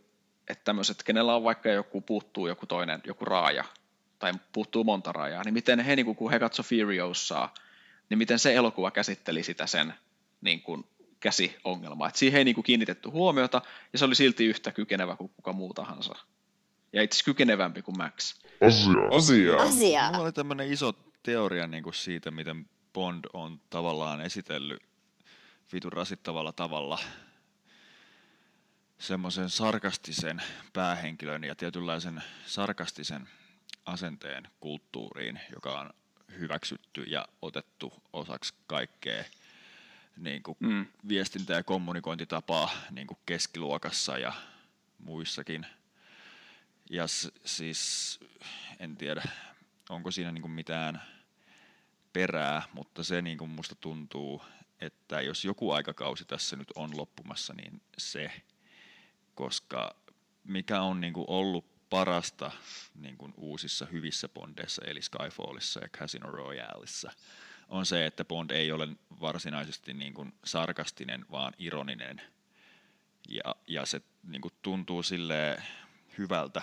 Speaker 1: että tämmöiset, kenellä on vaikka joku puuttuu joku toinen, joku raaja, tai puuttuu monta rajaa, niin miten he, niin kuin, kun he katso Furiosaa, niin miten se elokuva käsitteli sitä sen niin kuin, käsiongelmaa. Et siihen ei niin kuin, kiinnitetty huomiota, ja se oli silti yhtä kykenevä kuin kuka muu tahansa. Ja itse kykenevämpi kuin Max.
Speaker 3: Asia. Asia.
Speaker 4: Asia.
Speaker 5: Mulla oli tämmöinen iso teoria niin kuin siitä, miten Bond on tavallaan esitellyt vitun rasittavalla tavalla semmoisen sarkastisen päähenkilön ja tietynlaisen sarkastisen asenteen kulttuuriin, joka on hyväksytty ja otettu osaksi kaikkea niin kuin
Speaker 1: Mm.
Speaker 5: viestintä- ja kommunikointitapaa niin kuin keskiluokassa ja muissakin. Ja s- siis en tiedä, onko siinä niin kuin mitään perää, mutta se niin kuin musta tuntuu, että jos joku aikakausi tässä nyt on loppumassa, niin se, koska mikä on niin kuin ollut parasta niin kuin uusissa hyvissä Bondeissa, eli Skyfallissa ja Casino Royaleissa, on se, että Bond ei ole varsinaisesti niin kuin sarkastinen, vaan ironinen. Ja, ja se niin kuin tuntuu sille hyvältä,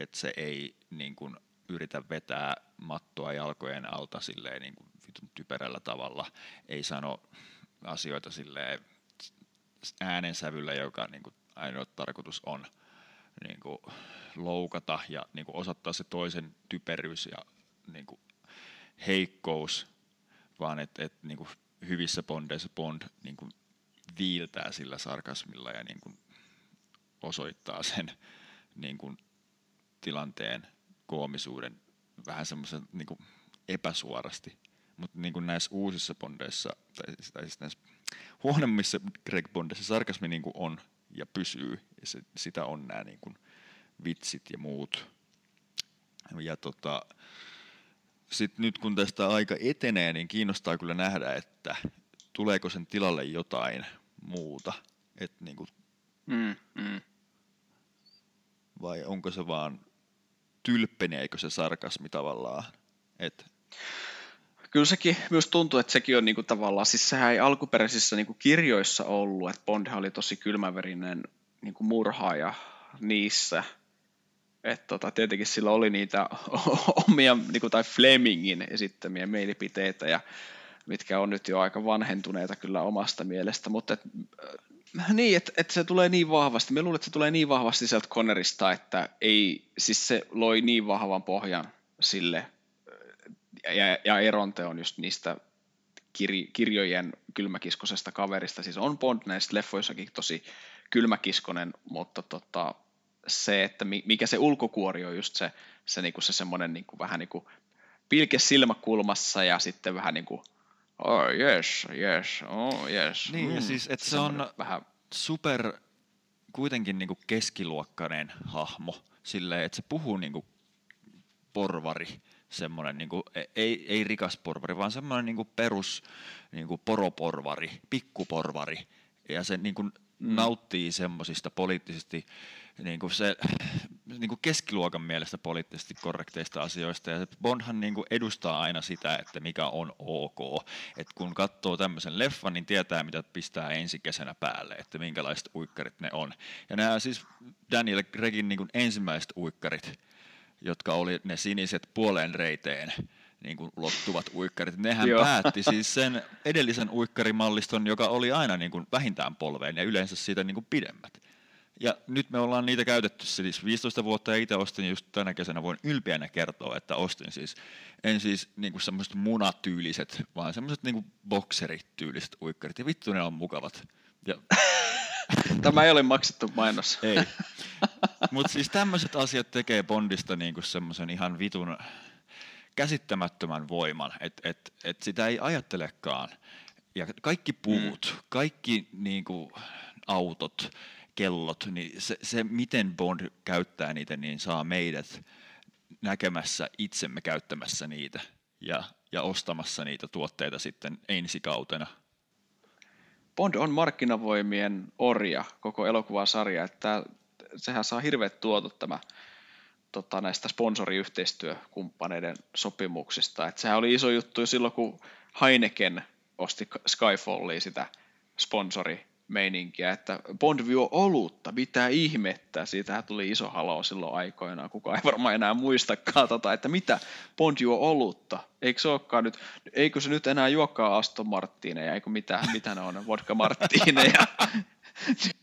Speaker 5: että se ei niin kuin yritä vetää mattoa jalkojen alta silleen niin kuin vitun typerällä tavalla. Ei sano asioita silleen äänensävyllä, joka niin kuin ainoa tarkoitus on niin kuin loukata ja niin kuin osoittaa se toisen typeryys ja niin kuin heikkous, vaan että et, niin hyvissä bondeissa Bond niin kuin viiltää sillä sarkasmilla ja niin kuin osoittaa sen niin kuin tilanteen koomisuuden vähän semmoisen niin kuin epäsuorasti. Mutta niin kuin näissä uusissa bondeissa, tai, tai siis näissä huonommissa Greg Bondissa sarkasmi niin kuin on ja pysyy, ja se, sitä on nämä niin kuin vitsit ja muut. Ja tota, sit nyt kun tästä aika etenee, niin kiinnostaa kyllä nähdä, että tuleeko sen tilalle jotain muuta. Et niin kuin,
Speaker 1: Mm, mm.
Speaker 5: vai onko se vaan tylppeneekö se sarkasmi tavallaan. Et,
Speaker 1: Kyllä sekin myös tuntuu, että sekin on niinku tavallaan, siis sehän ei alkuperäisissä niinku kirjoissa ollut, että Bondhan oli tosi kylmäverinen niinku murhaaja niissä. Että tota, tietenkin sillä oli niitä omia, niinku, tai Flemingin esittämiä mielipiteitä, ja mitkä on nyt jo aika vanhentuneita kyllä omasta mielestä, mutta et, äh, niin, että et se tulee niin vahvasti, me luulen, että se tulee niin vahvasti sieltä Connerista, että ei, siis se loi niin vahvan pohjan sille ja, ja eronte on just niistä kir, kirjojen kylmäkiskosesta kaverista. Siis on Bond näissä leffoissakin tosi kylmäkiskonen, mutta tota, se, että mi- mikä se ulkokuori on just se, se, niinku se semmoinen niinku, vähän niin kuin pilke silmäkulmassa ja sitten vähän niin kuin oh yes, yes, oh yes.
Speaker 5: Niin, ja siis, et se on-
Speaker 1: vähän,
Speaker 5: super kuitenkin niinku keskiluokkainen hahmo, silleen, että se puhuu niinku porvari, semmoinen niinku, e- ei, ei rikas porvari, vaan semmoinen niinku perus niinku poroporvari, pikkuporvari, ja se niinku mm. nauttii semmoisista poliittisesti niinku se niinku keskiluokan mielestä poliittisesti korrekteista asioista, ja Bondhan niinku edustaa aina sitä, että mikä on ok, että kun katsoo tämmöisen leffan, niin tietää, mitä pistää ensi kesänä päälle, että minkälaiset uikkarit ne on. Ja nämä siis Daniel Gregin niinku ensimmäiset uikkarit, jotka oli ne siniset puoleen reiteen niin kuin lottuvat uikkarit. Nehän
Speaker 1: Joo.
Speaker 5: päätti siis sen edellisen uikkarimalliston, joka oli aina niin kuin vähintään polveen ja yleensä siitä niin kuin pidemmät. Ja nyt me ollaan niitä käytetty siis 15 vuotta ja itse ostin just tänä kesänä, voin ylpeänä kertoa, että ostin siis, en siis niin kuin semmoiset munatyyliset, vaan semmoiset niin bokserityyliset uikkarit. Ja vittu ne on mukavat. Ja
Speaker 1: tämä ei ole maksettu mainos.
Speaker 5: ei. Mutta siis tämmöiset asiat tekee Bondista niinku semmoisen ihan vitun käsittämättömän voiman, että et, et sitä ei ajattelekaan. Ja kaikki puut, mm. kaikki niinku autot, kellot, niin se, se miten Bond käyttää niitä, niin saa meidät näkemässä itsemme käyttämässä niitä ja, ja ostamassa niitä tuotteita sitten ensi kautena.
Speaker 1: Bond on markkinavoimien orja koko elokuvasarja, että sehän saa hirveät tuotot tämä tota, näistä sponsoriyhteistyökumppaneiden sopimuksista. Et sehän oli iso juttu silloin, kun Heineken osti Skyfallia sitä sponsorimeininkiä, että Bond juo olutta, mitä ihmettä, siitähän tuli iso halo silloin aikoinaan, kukaan ei varmaan enää muistakaan, tota, että mitä Bond juo olutta, eikö se olekaan nyt, eikö se nyt enää juokaan Aston Martineja, eikö mitä, mitä ne on, vodka Martineja,